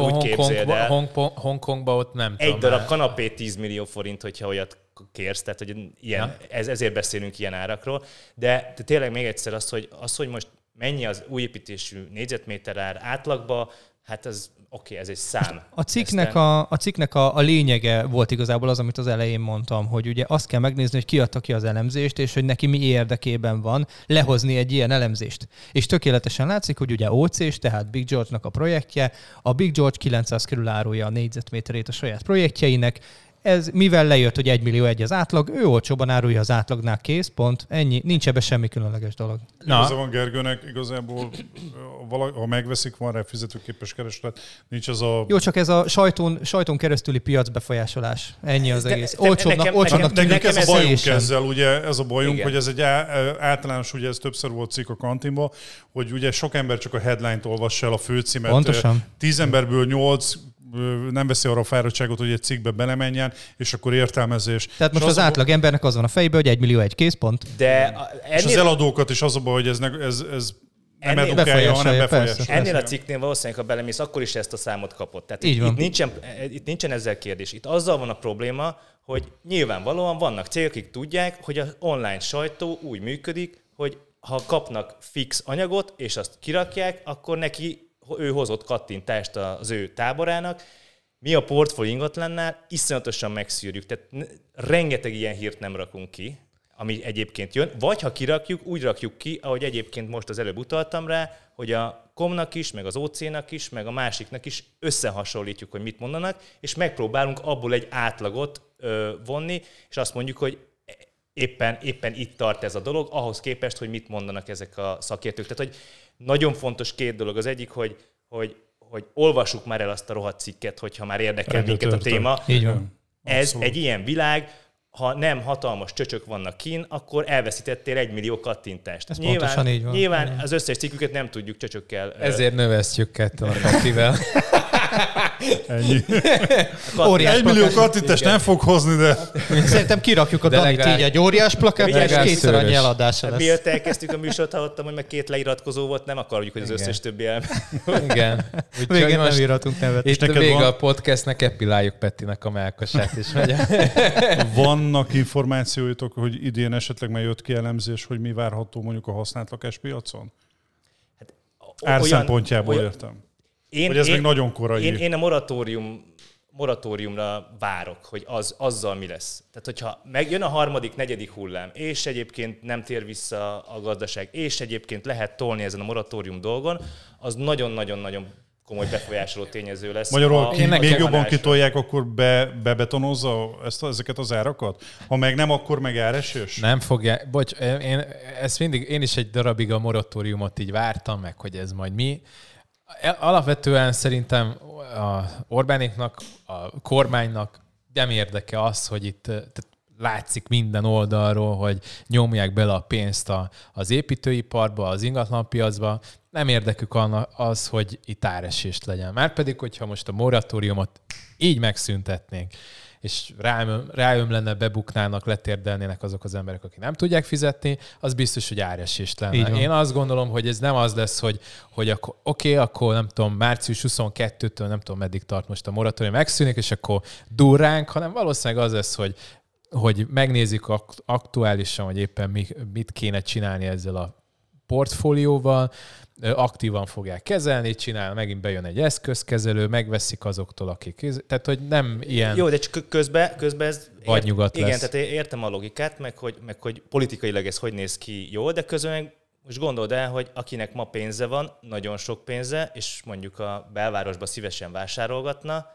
Speaker 1: Hongkongban ott nem
Speaker 5: Egy darab kanapé 10 millió forint, hogyha olyat kérsz, tehát hogy ilyen, ez, ezért beszélünk ilyen árakról. De, de tényleg még egyszer az, hogy, az, hogy most mennyi az újépítésű négyzetméter ár átlagba, hát az oké, okay, ez egy szám.
Speaker 2: A cikknek, a, a, cikknek a, a lényege volt igazából az, amit az elején mondtam, hogy ugye azt kell megnézni, hogy ki adta ki az elemzést, és hogy neki mi érdekében van lehozni egy ilyen elemzést. És tökéletesen látszik, hogy ugye OC-s, tehát Big George-nak a projektje, a Big George 900 körül árulja a négyzetméterét a saját projektjeinek, ez mivel lejött, hogy 1 millió egy az átlag, ő olcsóban árulja az átlagnál kész, pont, ennyi, nincs ebbe semmi különleges dolog.
Speaker 4: Na. Igaza van Gergőnek, igazából ha megveszik, van rá fizetőképes kereslet, nincs az a...
Speaker 2: Jó, csak ez a sajtón, sajtón keresztüli piacbefolyásolás. Ennyi az de, egész. Olcsóbbnak,
Speaker 4: olcsóbbnak nekem, nekem ez a bajunk ezzel, ugye ez a bajunk, Igen. hogy ez egy általános, ugye ez többször volt cikk a kantinban, hogy ugye sok ember csak a headline-t olvassa el, a főcímet.
Speaker 2: Pontosan.
Speaker 4: Tíz emberből nyolc nem veszi arra a fáradtságot, hogy egy cikkbe belemenjen, és akkor értelmezés.
Speaker 2: Tehát most az, az átlag embernek az van a fejében, hogy egy millió egy készpont.
Speaker 5: De
Speaker 4: ennél... És az eladókat is az a baj, hogy ez, ez, ez nem ennél edukálja, hanem befolyásolja. Persze,
Speaker 5: Ennél a cikknél valószínűleg, ha belemész, akkor is ezt a számot kapott. Tehát Így itt, van. Itt, nincsen, itt nincsen ezzel kérdés. Itt azzal van a probléma, hogy nyilvánvalóan vannak cégek, akik tudják, hogy az online sajtó úgy működik, hogy ha kapnak fix anyagot, és azt kirakják, akkor neki ő hozott kattintást az ő táborának, mi a portfólió ingatlannál iszonyatosan megszűrjük, tehát rengeteg ilyen hírt nem rakunk ki, ami egyébként jön, vagy ha kirakjuk, úgy rakjuk ki, ahogy egyébként most az előbb utaltam rá, hogy a komnak is, meg az OC-nak is, meg a másiknak is összehasonlítjuk, hogy mit mondanak, és megpróbálunk abból egy átlagot ö, vonni, és azt mondjuk, hogy éppen, éppen itt tart ez a dolog, ahhoz képest, hogy mit mondanak ezek a szakértők. Tehát, hogy nagyon fontos két dolog. Az egyik, hogy, hogy, hogy olvassuk már el azt a rohadt cikket, hogyha már érdekel minket a téma.
Speaker 2: Így van.
Speaker 5: Ez Abszolút. egy ilyen világ, ha nem hatalmas csöcsök vannak kín, akkor elveszítettél egy millió kattintást.
Speaker 2: Ez nyilván, így van.
Speaker 5: Nyilván az összes cikküket nem tudjuk csöcsökkel.
Speaker 1: Ezért növesztjük kettő a <laughs>
Speaker 4: Ennyi. <laughs> Óriás egy millió kattintás nem fog hozni, de...
Speaker 2: Szerintem kirakjuk a Danit így egy óriás plakát, és kétszer annyi eladása
Speaker 5: lesz. Miért elkezdtük a műsort, hallottam, hogy meg két leiratkozó volt, nem akarjuk, hogy az Igen. összes többi el. <laughs>
Speaker 1: Igen.
Speaker 2: Végén nem íratunk nevet.
Speaker 1: Itt vége van... a podcastnek, epiláljuk Pettinek a melkosát is. <laughs>
Speaker 4: Vannak információitok, hogy idén esetleg már jött ki elemzés, hogy mi várható mondjuk a használt lakáspiacon? Hát, Ár szempontjából olyan, értem. Én, hogy ez én, még nagyon korai.
Speaker 5: Én, én a moratórium, moratóriumra várok, hogy az, azzal mi lesz. Tehát, hogyha megjön a harmadik, negyedik hullám, és egyébként nem tér vissza a gazdaság, és egyébként lehet tolni ezen a moratórium dolgon, az nagyon-nagyon-nagyon komoly befolyásoló tényező lesz.
Speaker 4: Magyarul, ki, még jobban kitolják, akkor be, bebetonozza ezt, ezeket az árakat? Ha meg nem, akkor meg áresős?
Speaker 1: Nem fogja. Bocs, én, ezt mindig, én is egy darabig a moratóriumot így vártam, meg hogy ez majd mi. Alapvetően szerintem a Orbánéknak, a kormánynak nem érdeke az, hogy itt tehát látszik minden oldalról, hogy nyomják bele a pénzt a, az építőiparba, az ingatlanpiacba. Nem érdekük az, hogy itt áresést legyen. Márpedig, hogyha most a moratóriumot így megszüntetnénk, és ráöm, ráöm lenne, bebuknának, letérdelnének azok az emberek, akik nem tudják fizetni, az biztos, hogy áresést lenne. Én azt gondolom, hogy ez nem az lesz, hogy, hogy akkor, oké, okay, akkor nem tudom, március 22-től nem tudom, meddig tart most a moratórium, megszűnik, és akkor durránk, hanem valószínűleg az lesz, hogy hogy megnézik aktuálisan, hogy éppen mit kéne csinálni ezzel a portfólióval, aktívan fogják kezelni, csinál, megint bejön egy eszközkezelő, megveszik azoktól, akik... Tehát, hogy nem ilyen...
Speaker 5: Jó, de csak közben, közben ez...
Speaker 1: Vagy nyugat
Speaker 5: Igen,
Speaker 1: lesz.
Speaker 5: tehát értem a logikát, meg hogy, meg hogy politikailag ez hogy néz ki jó, de közben most gondold el, hogy akinek ma pénze van, nagyon sok pénze, és mondjuk a belvárosba szívesen vásárolgatna,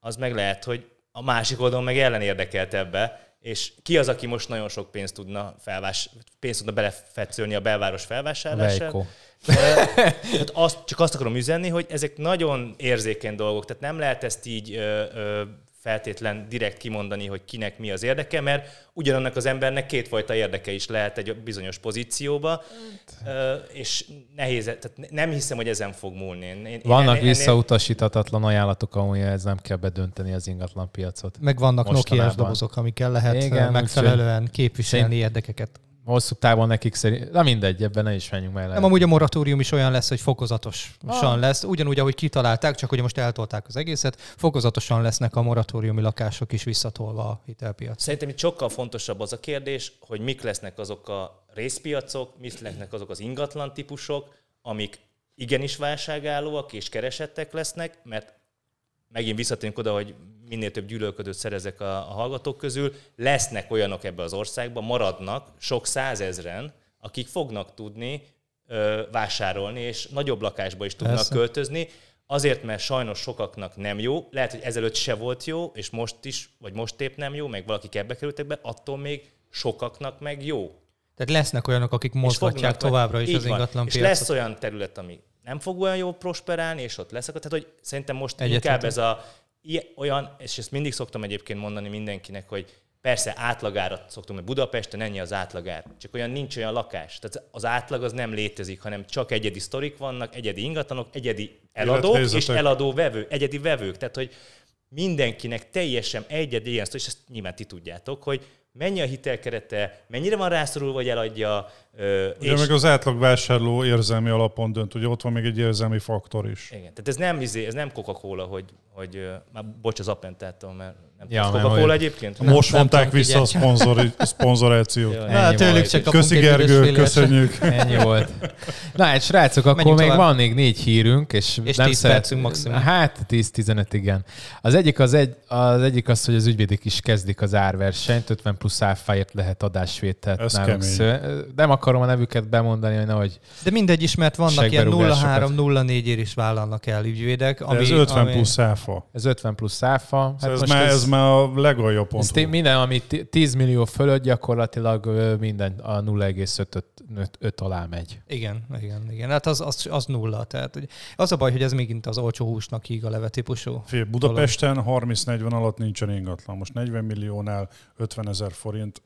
Speaker 5: az meg lehet, hogy a másik oldalon meg ellen érdekelt ebbe, és ki az, aki most nagyon sok pénzt tudna, felvás, pénzt tudna belefetszölni a belváros felvásárlására? Tehát azt, csak azt akarom üzenni, hogy ezek nagyon érzékeny dolgok, tehát nem lehet ezt így ö, ö, feltétlen direkt kimondani, hogy kinek mi az érdeke, mert ugyanannak az embernek kétfajta érdeke is lehet egy bizonyos pozícióba, és nehéz, tehát nem hiszem, hogy ezen fog múlni. Én,
Speaker 1: vannak ennél, visszautasítatatlan ajánlatok, ahol ez nem kell bedönteni az ingatlan piacot.
Speaker 2: Meg vannak nokia dobozok, amikkel lehet Igen, megfelelően képviselni érdekeket
Speaker 1: hosszú távon nekik szerint, na mindegy, ebben ne is menjünk meg.
Speaker 2: Nem, amúgy a moratórium is olyan lesz, hogy fokozatosan ah. lesz, ugyanúgy, ahogy kitalálták, csak hogy most eltolták az egészet, fokozatosan lesznek a moratóriumi lakások is visszatolva a hitelpiac.
Speaker 5: Szerintem itt sokkal fontosabb az a kérdés, hogy mik lesznek azok a részpiacok, mik lesznek azok az ingatlan típusok, amik igenis válságállóak és keresettek lesznek, mert megint visszatérünk oda, hogy minél több gyűlölködőt szerezek a, a hallgatók közül, lesznek olyanok ebbe az országban, maradnak sok százezren, akik fognak tudni ö, vásárolni, és nagyobb lakásba is tudnak Persze. költözni, azért, mert sajnos sokaknak nem jó, lehet, hogy ezelőtt se volt jó, és most is, vagy most épp nem jó, meg valakik ebbe kerültek be, attól még sokaknak meg jó.
Speaker 2: Tehát lesznek olyanok, akik mozgatják továbbra is az ingatlan
Speaker 5: És lesz olyan terület, ami nem fog olyan jól prosperálni, és ott leszek. Tehát, hogy szerintem most Egyetetem. inkább ez a olyan, és ezt mindig szoktam egyébként mondani mindenkinek, hogy persze átlagárat szoktam, hogy Budapesten ennyi az átlagár, csak olyan nincs olyan lakás. Tehát az átlag az nem létezik, hanem csak egyedi sztorik vannak, egyedi ingatlanok, egyedi eladók és eladó vevő, egyedi vevők. Tehát, hogy mindenkinek teljesen egyedi ilyen sztori, és ezt nyilván ti tudjátok, hogy mennyi a hitelkerete, mennyire van rászorulva, vagy eladja.
Speaker 4: Ugye és... meg az átlag vásárló érzelmi alapon dönt, ugye ott van még egy érzelmi faktor is.
Speaker 5: Igen, tehát ez nem, izé, ez nem Coca-Cola, hogy, hogy már bocs az appentáttól, mert nem ja, Coca-Cola egyébként.
Speaker 4: Most nem, vonták vissza a szponzori, szponzorációt.
Speaker 2: Na, tőlük csak
Speaker 4: Köszi Gergő, köszönjük.
Speaker 1: Ennyi volt. Na, egy srácok, akkor Menjünk még tovább. van még négy hírünk, és,
Speaker 2: és
Speaker 1: nem
Speaker 2: 10 szeret... percünk maximum.
Speaker 1: Hát 10-15, igen. Az egyik az, egy, az egyik az, hogy az ügyvédik is kezdik az árversenyt, 50 plusz áfáért lehet adásvételt nálunk. Nem akarom a nevüket bemondani, hogy nehogy
Speaker 2: De mindegy is, mert vannak ilyen 0-3-0-4 ér is vállalnak el ügyvédek.
Speaker 4: Ami, ez 50 ami... plusz áfa.
Speaker 1: Ez 50 plusz áfa.
Speaker 4: Hát szóval ez, már, ez, ez már a legaljabb pont.
Speaker 1: Ez minden, ami 10 millió fölött gyakorlatilag minden a 0,5 alá megy.
Speaker 2: Igen, igen, igen. Hát az, az, az nulla. Tehát, az a baj, hogy ez még az olcsó húsnak híg a leve típusú.
Speaker 4: Fél, Budapesten 30-40 alatt nincsen ingatlan. Most 40 milliónál 50 ezer forint.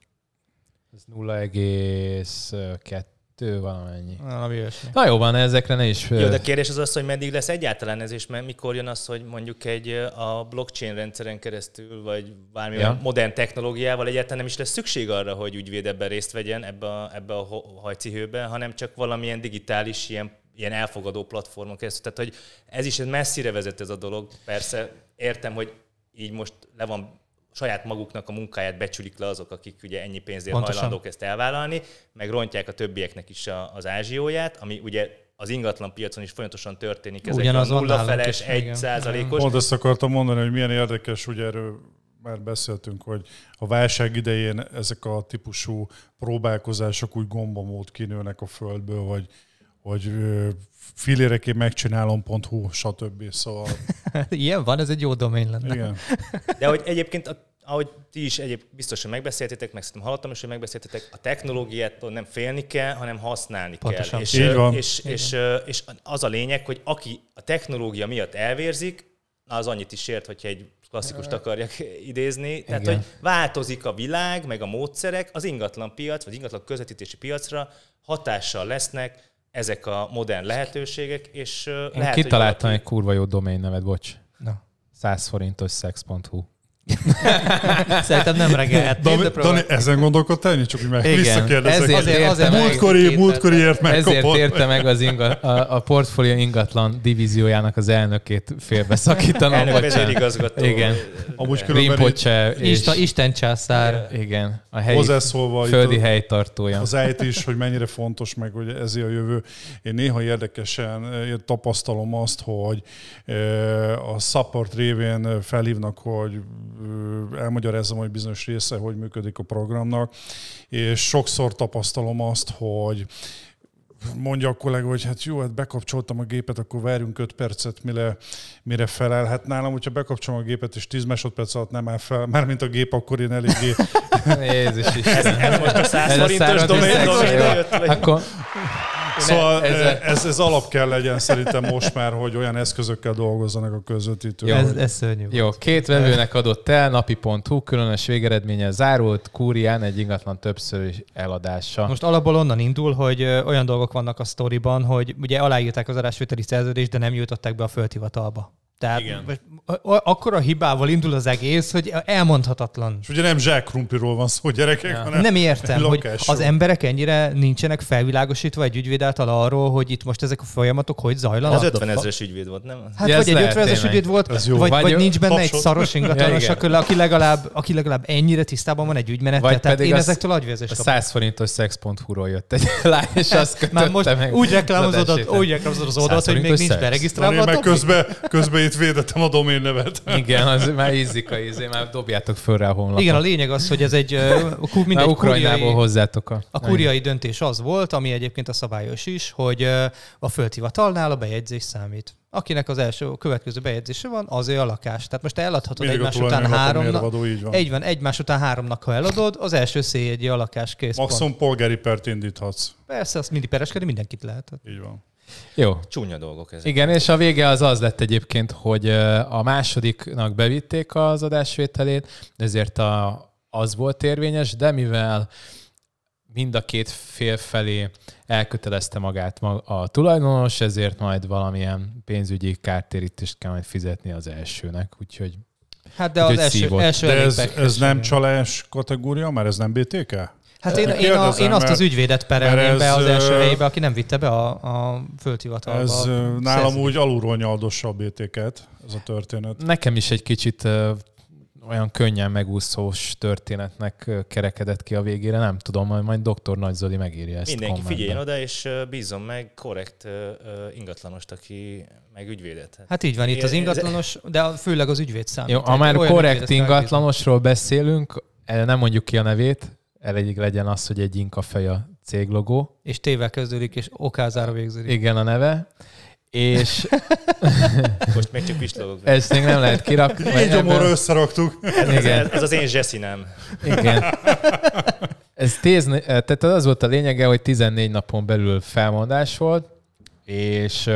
Speaker 1: Ez 0,2 Tő valamennyi.
Speaker 2: Na,
Speaker 1: Na jó van, ezekre ne is...
Speaker 5: Jó, de kérdés az az, hogy meddig lesz egyáltalán ez, és mikor jön az, hogy mondjuk egy a blockchain rendszeren keresztül, vagy bármilyen ja. modern technológiával egyáltalán nem is lesz szükség arra, hogy ügyvéd ebben részt vegyen, ebbe a, ebbe a hajcihőbe, hanem csak valamilyen digitális, ilyen, ilyen elfogadó platformon keresztül. Tehát, hogy ez is messzire vezet ez a dolog. Persze értem, hogy így most le van saját maguknak a munkáját becsülik le azok, akik ugye ennyi pénzért Pontosan. hajlandók ezt elvállalni, meg rontják a többieknek is a, az ázsióját, ami ugye az ingatlan piacon is folyamatosan történik. Ezek Ugyanaz a nulla feles, egy százalékos.
Speaker 4: Pont ezt akartam mondani, hogy milyen érdekes, ugye erről már beszéltünk, hogy a válság idején ezek a típusú próbálkozások úgy gombamód kinőnek a földből, hogy, hogy filéreként megcsinálom.hu, stb. Szóval... <laughs>
Speaker 2: Ilyen van, ez egy jó domain lenne.
Speaker 4: Igen.
Speaker 5: De hogy egyébként ahogy ti is egyéb biztosan megbeszéltétek, meg szerintem hallottam is, hogy megbeszéltétek, a technológiát nem félni kell, hanem használni Pontosan. kell. És,
Speaker 4: Így van.
Speaker 5: És, és, és, az a lényeg, hogy aki a technológia miatt elvérzik, az annyit is ért, hogyha egy klasszikust akarjak idézni. Tehát, Igen. hogy változik a világ, meg a módszerek, az ingatlan piac, vagy ingatlan közvetítési piacra hatással lesznek ezek a modern lehetőségek, és Én lehet,
Speaker 1: kitaláltam valaki... egy kurva jó domain nevet, bocs. Na. 100 forintos sex.hu. <laughs>
Speaker 2: Szerintem nem reggelt.
Speaker 4: Dani, Dani, ezen gondolkodtál, csak úgy meg visszakérdezek. Ezért, azért, azért múltkori, múltkoriért megkapott.
Speaker 1: Ezért érte meg az inga, a, a portfólió ingatlan divíziójának az elnökét félbeszakítanom.
Speaker 5: Elnök vezérigazgató.
Speaker 1: Igen.
Speaker 4: Amúgy
Speaker 1: Rimpocse.
Speaker 2: Isten, Isten császár.
Speaker 1: Igen. A helyi földi helytartója.
Speaker 4: Az IT is, hogy mennyire fontos, meg hogy ez a jövő. Én néha érdekesen én tapasztalom azt, hogy a support révén felhívnak, hogy elmagyarázzam, hogy bizonyos része, hogy működik a programnak, és sokszor tapasztalom azt, hogy mondja a kollega, hogy hát jó, hát bekapcsoltam a gépet, akkor várjunk 5 percet, mire, mire felel. Hát nálam, hogyha bekapcsolom a gépet, és 10 másodperc alatt nem áll fel, már mint a gép, akkor én eléggé... <laughs>
Speaker 1: Jézus is.
Speaker 5: Ez, ez most a 100 forintos domain,
Speaker 1: Akkor
Speaker 4: Szóval ez, ez, ez alap kell legyen szerintem most már, hogy olyan eszközökkel dolgozzanak a közvetítők.
Speaker 2: Jó, ez, ez szörnyű.
Speaker 1: Jó, két vevőnek adott el, napi.hu, különös végeredménye zárult, Kúrián egy ingatlan többször is eladása.
Speaker 2: Most alapból onnan indul, hogy olyan dolgok vannak a sztoriban, hogy ugye aláírták az adásvételi szerződést, de nem jutották be a földhivatalba. Tehát Igen. akkor a hibával indul az egész, hogy elmondhatatlan.
Speaker 4: És ugye nem zsákrumpiról van szó, gyerekek, ja. hanem
Speaker 2: Nem értem, hogy az emberek ennyire nincsenek felvilágosítva egy ügyvéd által arról, hogy itt most ezek a folyamatok hogy zajlanak.
Speaker 5: Az 50 ezeres ügyvéd volt, nem?
Speaker 2: Hát ja, vagy egy 50 ezeres ügyvéd volt, vagy, vagy, vagy nincs benne egy szaros ingatlanos, ja, aki, legalább, aki legalább ennyire tisztában van egy ügymenettel. Vagy tehát én ezektől agyvérzést
Speaker 1: A 100 forintos sex.hu-ról jött egy <laughs> lány, és azt kötötte
Speaker 2: most
Speaker 1: meg.
Speaker 2: Úgy reklámozod, úgy reklámozod az oldalt, hogy még nincs beregisztrálva.
Speaker 4: Meg közben itt védettem a domain nevet.
Speaker 1: Igen, az már ízik a izé, már dobjátok föl rá a honlapot.
Speaker 2: Igen, a lényeg az, hogy ez egy, mindegy,
Speaker 1: Ukrajnából kuriai, hozzátok a...
Speaker 2: A kuriai döntés az volt, ami egyébként a szabályos is, hogy a földhivatalnál a bejegyzés számít. Akinek az első, a következő bejegyzése van, az a lakás. Tehát most te eladhatod Mindig egymás után háromnak. Egy van, egymás után háromnak, ha eladod, az első széjegyi a lakás kész.
Speaker 4: Maximum polgári pert indíthatsz.
Speaker 2: Persze, azt mindig pereskedni mindenkit lehet.
Speaker 4: Így van.
Speaker 1: Jó.
Speaker 5: Csúnya dolgok ezek.
Speaker 1: Igen, és a vége az az lett egyébként, hogy a másodiknak bevitték az adásvételét, ezért a, az volt érvényes, de mivel mind a két fél felé elkötelezte magát a tulajdonos, ezért majd valamilyen pénzügyi kártérítést kell majd fizetni az elsőnek, úgyhogy
Speaker 2: Hát de az első, első
Speaker 4: De ez, ez nem csalás kategória, mert ez nem BTK?
Speaker 2: Hát én, én, a, én azt az ügyvédet perelném be az első helyébe, aki nem vitte be a, a földhivatalba.
Speaker 4: Ez nálam úgy alulról nyaldossa a BT-ket, ez a történet.
Speaker 1: Nekem is egy kicsit olyan könnyen megúszós történetnek kerekedett ki a végére. Nem tudom, majd, majd doktor Nagy Zoli megírja ezt
Speaker 5: Mindenki figyeljen oda, és bízom meg korrekt ingatlanost, aki meg ügyvédet.
Speaker 2: Hát, hát így van, itt az ingatlanos, de főleg az ügyvéd számít.
Speaker 1: Jó, ha már korrekt ingatlanosról beszélünk, nem mondjuk ki a nevét, elég legyen az, hogy egy inka fej a céglogó.
Speaker 2: És tével kezdődik, és okázára végződik.
Speaker 1: Igen, a neve. És... <laughs>
Speaker 5: Most még csak pislogok.
Speaker 1: Ezt még nem lehet kirakni.
Speaker 4: Így gyomorra összeraktuk.
Speaker 5: Ez, Igen. ez, ez az én zseszinem.
Speaker 1: Igen. Ez téz, tehát az volt a lényege, hogy 14 napon belül felmondás volt, és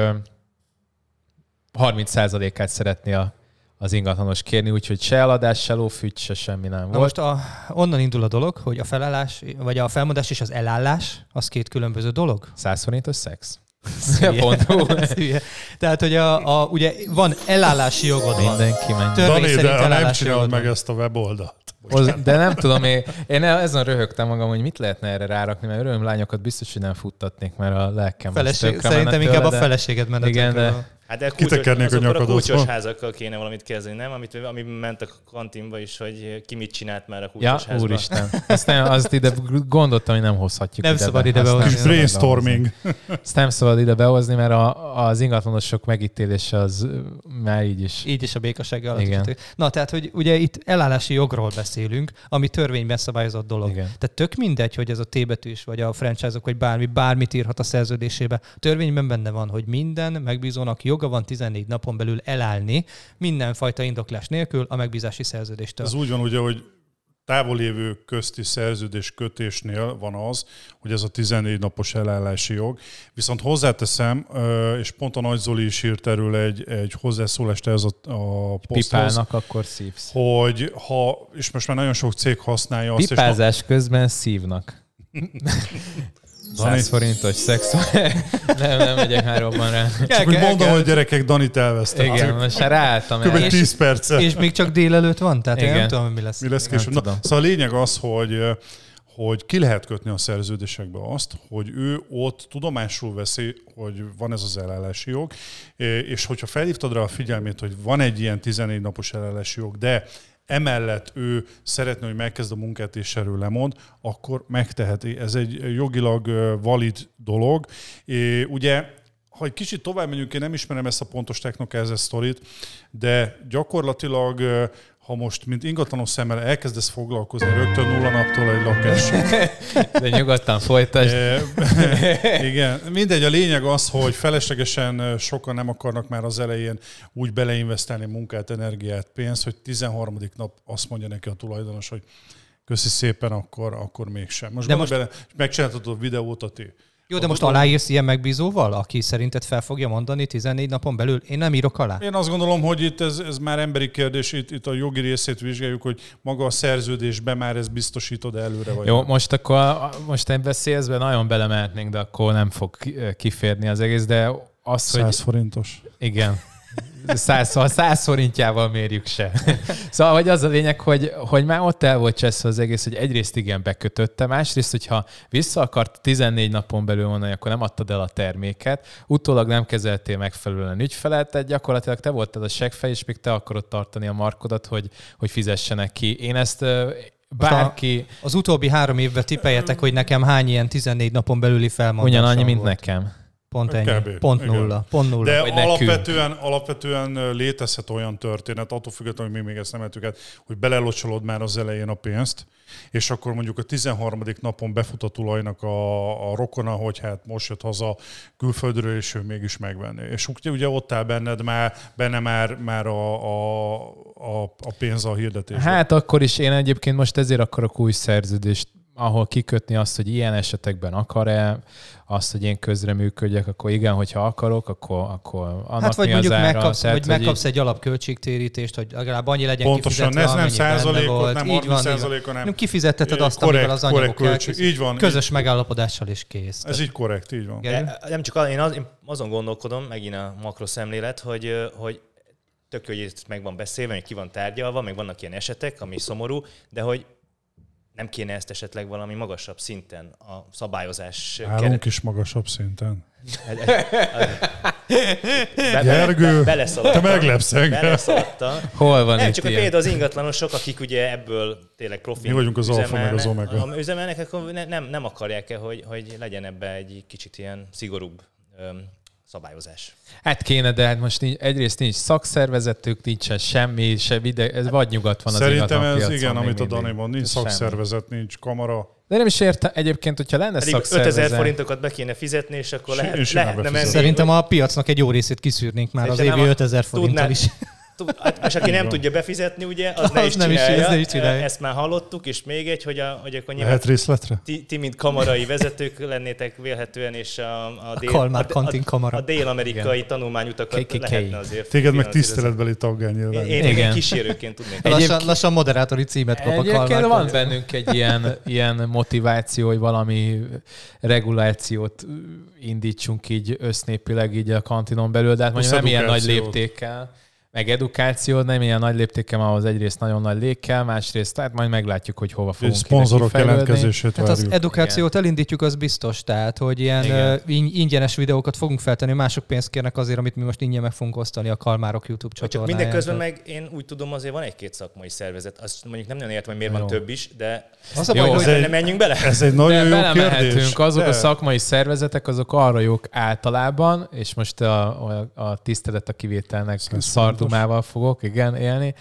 Speaker 1: 30%-át szeretné a az ingatlanos kérni, úgyhogy se eladás, se lófügy, se semmi nem Na volt.
Speaker 2: Most a, onnan indul a dolog, hogy a felállás, vagy a felmondás és az elállás, az két különböző dolog.
Speaker 1: 100 forintos szex? <laughs>
Speaker 2: Tehát, hogy a, a, ugye van elállási jogod.
Speaker 1: Mindenki menj.
Speaker 4: Dani, de nem csinálod meg ezt a weboldalt.
Speaker 1: De nem tudom, én, én ezen röhögtem magam, hogy mit lehetne erre rárakni, mert örömlányokat biztos, hogy nem futtatnék, mert a lelkem
Speaker 2: Feleség, Szerintem inkább a feleséged menet.
Speaker 1: Igen, de
Speaker 5: Hát de kulcsos, a, a kulcsos házakkal kéne valamit kezdeni, nem? Amit, ami ment a kantinba is, hogy ki mit csinált már a kulcsos
Speaker 1: ja, házban. úristen. Ezt nem, azt ide gondoltam, hogy nem hozhatjuk
Speaker 2: Nem ide szabad be. ide behozni.
Speaker 4: Kis brainstorming.
Speaker 1: Ezt nem szabad ide behozni, mert a, az ingatlanosok megítélése az már így is.
Speaker 2: Így is a békaság alatt. Igen. Na, tehát, hogy ugye itt elállási jogról beszélünk, ami törvényben szabályozott dolog. Igen. Tehát tök mindegy, hogy ez a T betűs, vagy a franchise-ok, vagy bármi, bármit írhat a szerződésébe. Törvényben benne van, hogy minden megbízónak jog joga van 14 napon belül elállni mindenfajta indoklás nélkül a megbízási szerződéstől.
Speaker 4: Ez úgy van ugye, hogy távolévő közti szerződés kötésnél van az, hogy ez a 14 napos elállási jog. Viszont hozzáteszem, és pont a Nagy Zoli is írt erről egy, egy hozzászólást ez a, a
Speaker 1: poszthoz. Pipálnak akkor szívsz.
Speaker 4: Hogy ha, és most már nagyon sok cég használja
Speaker 1: azt. Pipázás és ha, közben szívnak. <laughs> 100 forintos szex. <laughs> nem, nem megyek már robban rá.
Speaker 4: Csak úgy mondom, hogy gyerekek, Danit elvesztem.
Speaker 1: Igen, most már ráálltam.
Speaker 4: Kb. 10 perc.
Speaker 2: És még csak délelőtt van? Tehát Igen. én nem tudom, mi lesz.
Speaker 4: Mi lesz később. Na, szóval a lényeg az, hogy hogy ki lehet kötni a szerződésekbe azt, hogy ő ott tudomásul veszi, hogy van ez az elállási jog, és hogyha felhívtad rá a figyelmét, hogy van egy ilyen 14 napos elállási jog, de emellett ő szeretne, hogy megkezd a munkát és erről lemond, akkor megteheti. Ez egy jogilag valid dolog. É, ugye ha egy kicsit tovább megyünk, én nem ismerem ezt a pontos technokázes sztorit, de gyakorlatilag ha most, mint ingatlanos szemmel elkezdesz foglalkozni rögtön nulla naptól egy lakás. <laughs>
Speaker 1: De nyugodtan folytasd. <laughs>
Speaker 4: Igen, mindegy, a lényeg az, hogy feleslegesen sokan nem akarnak már az elején úgy beleinvestálni munkát, energiát, pénzt, hogy 13. nap azt mondja neki a tulajdonos, hogy köszi szépen, akkor, akkor mégsem. Most, De most... bele, megcsináltatod a videót a ti
Speaker 2: jó, de most aláírsz ilyen megbízóval, aki szerinted fel fogja mondani 14 napon belül? Én nem írok alá.
Speaker 4: Én azt gondolom, hogy itt ez, ez már emberi kérdés, itt, itt a jogi részét vizsgáljuk, hogy maga a szerződésbe már ez biztosítod előre. Vagy
Speaker 1: Jó, nem. most akkor most egy beszélszbe nagyon belemehetnénk, de akkor nem fog kiférni az egész, de az,
Speaker 4: 100 hogy... forintos.
Speaker 1: Igen száz, szóval száz forintjával mérjük se. Szóval, hogy az a lényeg, hogy, hogy már ott el volt cseszve az egész, hogy egyrészt igen bekötötte, másrészt, hogyha vissza akart 14 napon belül mondani, akkor nem adtad el a terméket, utólag nem kezeltél megfelelően ügyfelet, tehát gyakorlatilag te voltad a segfej, és még te akarod tartani a markodat, hogy, hogy fizessenek ki. Én ezt bárki...
Speaker 2: Az utóbbi három évben tippeljetek, hogy nekem hány ilyen 14 napon belüli felmondásom
Speaker 1: Ugyanannyi, mint
Speaker 2: volt.
Speaker 1: nekem.
Speaker 2: Pont ennyi. Kb. Pont Igen. nulla. Pont nulla.
Speaker 4: De alapvetően, alapvetően létezhet olyan történet, attól függetlenül, hogy mi még ezt nem át, hogy belelocsolod már az elején a pénzt, és akkor mondjuk a 13. napon befut a tulajnak a, a rokona, hogy hát most jött haza külföldről, és ő mégis megvenni. És ugye, ugye ott áll benned már, benne már, már a, a, a, a pénz a hirdetés.
Speaker 1: Hát akkor is én egyébként most ezért akarok új szerződést ahol kikötni azt, hogy ilyen esetekben akar-e, azt, hogy én közreműködjek, akkor igen, hogyha akarok, akkor, akkor annak
Speaker 2: hát vagy
Speaker 1: mi
Speaker 2: mondjuk
Speaker 1: az ára,
Speaker 2: megkapsz, tehát, vagy megkapsz egy alapköltségtérítést, hogy legalább annyi legyen
Speaker 4: Pontosan,
Speaker 2: kifizetve,
Speaker 4: ez nem százalékot, nem 30
Speaker 2: százalékot, nem. Nem kifizetteted azt, korrekt, amivel az anyagok költség.
Speaker 4: Így van.
Speaker 2: Közös így, megállapodással is kész.
Speaker 4: Ez így korrekt, így van.
Speaker 5: De, nem csak én, az, én azon gondolkodom, megint a makroszemlélet, hogy, hogy tök jó, hogy ezt meg van beszélve, hogy ki van tárgyalva, meg vannak ilyen esetek, ami szomorú, de hogy nem kéne ezt esetleg valami magasabb szinten a szabályozás...
Speaker 4: Állunk keret... is magasabb szinten. Be, Gergő, be, be, te meglepsz engem.
Speaker 1: Hol van
Speaker 5: nem,
Speaker 1: itt
Speaker 5: csak ilyen? például az ingatlanosok, akik ugye ebből tényleg profi
Speaker 4: Mi vagyunk az alfa meg az omega.
Speaker 5: Üzemelnek, akkor nem, nem akarják-e, hogy, hogy legyen ebbe egy kicsit ilyen szigorúbb szabályozás.
Speaker 1: Hát kéne, de hát most nincs, egyrészt nincs szakszervezetük, nincsen semmi, se ide, ez vagy nyugat van az
Speaker 4: Szerintem ez igen, amit a Dani mond, nincs szakszervezet, semmi. nincs kamara.
Speaker 1: De nem is érte egyébként, hogyha lenne Pedig szakszervezet.
Speaker 5: 5000 forintokat be kéne fizetni, és akkor lehet, lehetne menni.
Speaker 2: Szerintem a piacnak egy jó részét kiszűrnék már az évi 5000 forinttal is.
Speaker 5: Hát, és aki nem tudja befizetni, ugye, az, az ne is nem csinálja. Is, ne is csinálja. Ezt már hallottuk, és még egy, hogy, a, hogy akkor
Speaker 4: nyilván Lehet részletre?
Speaker 5: Ti, ti, mint kamarai vezetők lennétek vélhetően, és a,
Speaker 2: a, dél, a, a,
Speaker 5: a, a dél-amerikai Igen. tanulmányutakat KKK. lehetne azért.
Speaker 4: Téged meg tiszteletbeli taggá nyilván.
Speaker 5: Én, én, én kísérőként tudnék.
Speaker 2: Lassan, lassan moderátori címet kap a
Speaker 1: Egyébként van bennünk egy ilyen, ilyen motiváció, hogy valami regulációt indítsunk így össznépileg így a kantinon belül, de hát mondjuk nem ilyen nagy léptékkel meg edukáció, nem ilyen nagy léptékem, ahhoz egyrészt nagyon nagy lég kell, másrészt, tehát majd meglátjuk, hogy hova fogunk
Speaker 4: Szponzorok jelentkezését
Speaker 2: Tehát az edukációt Igen. elindítjuk, az biztos, tehát, hogy ilyen Igen. ingyenes videókat fogunk feltenni, mások pénzt kérnek azért, amit mi most ingyen meg fogunk osztani a Kalmárok YouTube csatornáján.
Speaker 5: Mindeközben meg én úgy tudom, azért van egy-két szakmai szervezet. Azt mondjuk nem nagyon értem, hogy miért jó. van több is, de
Speaker 2: az a baj, jó, hogy
Speaker 5: egy, nem menjünk bele.
Speaker 4: Ez egy nagyon de jó kérdés.
Speaker 1: Azok de. a szakmai szervezetek, azok arra jók általában, és most a, a, a tisztelet a kivételnek szardó dátumával fogok, igen, élni,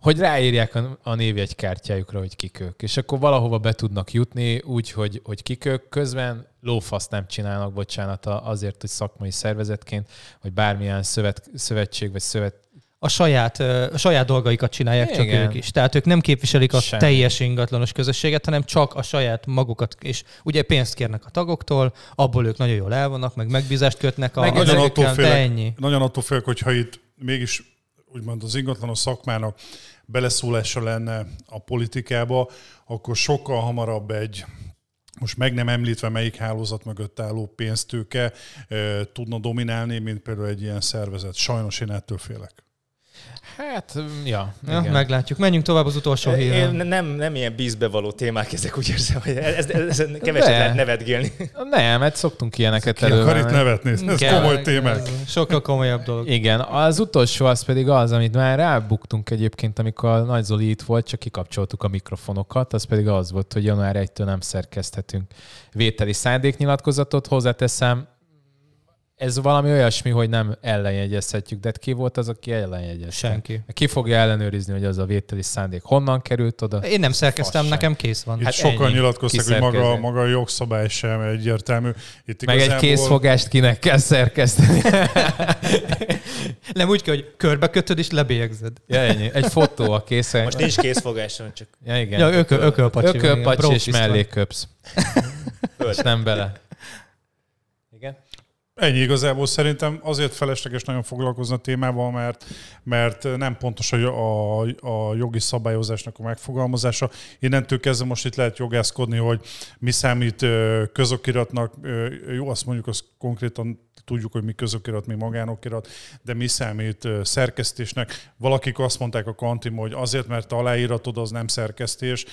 Speaker 1: hogy ráírják a, a névjegykártyájukra, hogy kik ők. És akkor valahova be tudnak jutni úgy, hogy, hogy kik ők. Közben lófaszt nem csinálnak, bocsánat, azért, hogy szakmai szervezetként, vagy bármilyen szövet, szövetség, vagy szövet,
Speaker 2: a saját, a saját dolgaikat csinálják Igen. csak ők is. Tehát ők nem képviselik a Semmi. teljes ingatlanos közösséget, hanem csak a saját magukat, és ugye pénzt kérnek a tagoktól, abból ők nagyon jól elvannak, meg megbízást kötnek a, meg
Speaker 4: nagyon attól félek, ennyi. Nagyon attól félek, hogyha itt mégis úgymond az ingatlanos szakmának beleszólása lenne a politikába, akkor sokkal hamarabb egy most meg nem említve melyik hálózat mögött álló pénztőke e, tudna dominálni, mint például egy ilyen szervezet. Sajnos én ettől félek.
Speaker 1: Hát, ja.
Speaker 2: ja igen. meglátjuk. Menjünk tovább az utolsó hírre.
Speaker 5: Nem, nem ilyen bízbevaló témák ezek, úgy érzem, hogy ez, ez, ez keveset lehet nevetgélni.
Speaker 1: Nem, mert szoktunk ilyeneket
Speaker 4: elő. akar itt nevetni? Ez igen, komoly témák.
Speaker 2: Sokkal komolyabb dolog.
Speaker 1: Igen, az utolsó az pedig az, amit már rábuktunk egyébként, amikor a Nagy Zoli itt volt, csak kikapcsoltuk a mikrofonokat, az pedig az volt, hogy január 1-től nem szerkeszthetünk vételi szándéknyilatkozatot. Hozzáteszem, ez valami olyasmi, hogy nem ellenjegyezhetjük, de ki volt az, aki ellenjegyezte?
Speaker 2: Senki.
Speaker 1: Ki fogja ellenőrizni, hogy az a vételi szándék honnan került oda?
Speaker 2: Én nem szerkeztem, Fasság. nekem kész van.
Speaker 4: Itt hát sokan ennyi. nyilatkoztak, hogy maga, maga a jogszabály sem egyértelmű.
Speaker 1: Itt Meg egy készfogást kinek kell szerkeszteni. <laughs>
Speaker 2: nem úgy kell, hogy körbe kötöd és lebélyegzed.
Speaker 1: Ja, ennyi. Egy fotó a készen.
Speaker 5: Most nincs készfogáson, csak...
Speaker 1: Ja, igen.
Speaker 2: Ja, ökö, ökölpacsi.
Speaker 1: Ökölpacsi és mellé köpsz. és nem bele.
Speaker 4: Ennyi igazából szerintem azért felesleges nagyon foglalkozni a témával, mert, mert nem pontos a, a, a jogi szabályozásnak a megfogalmazása. Innentől kezdve most itt lehet jogászkodni, hogy mi számít közokiratnak, jó, azt mondjuk, az konkrétan tudjuk, hogy mi közokirat, mi magánokirat, de mi számít szerkesztésnek. Valakik azt mondták a kantim, hogy azért, mert aláíratod, az nem szerkesztés,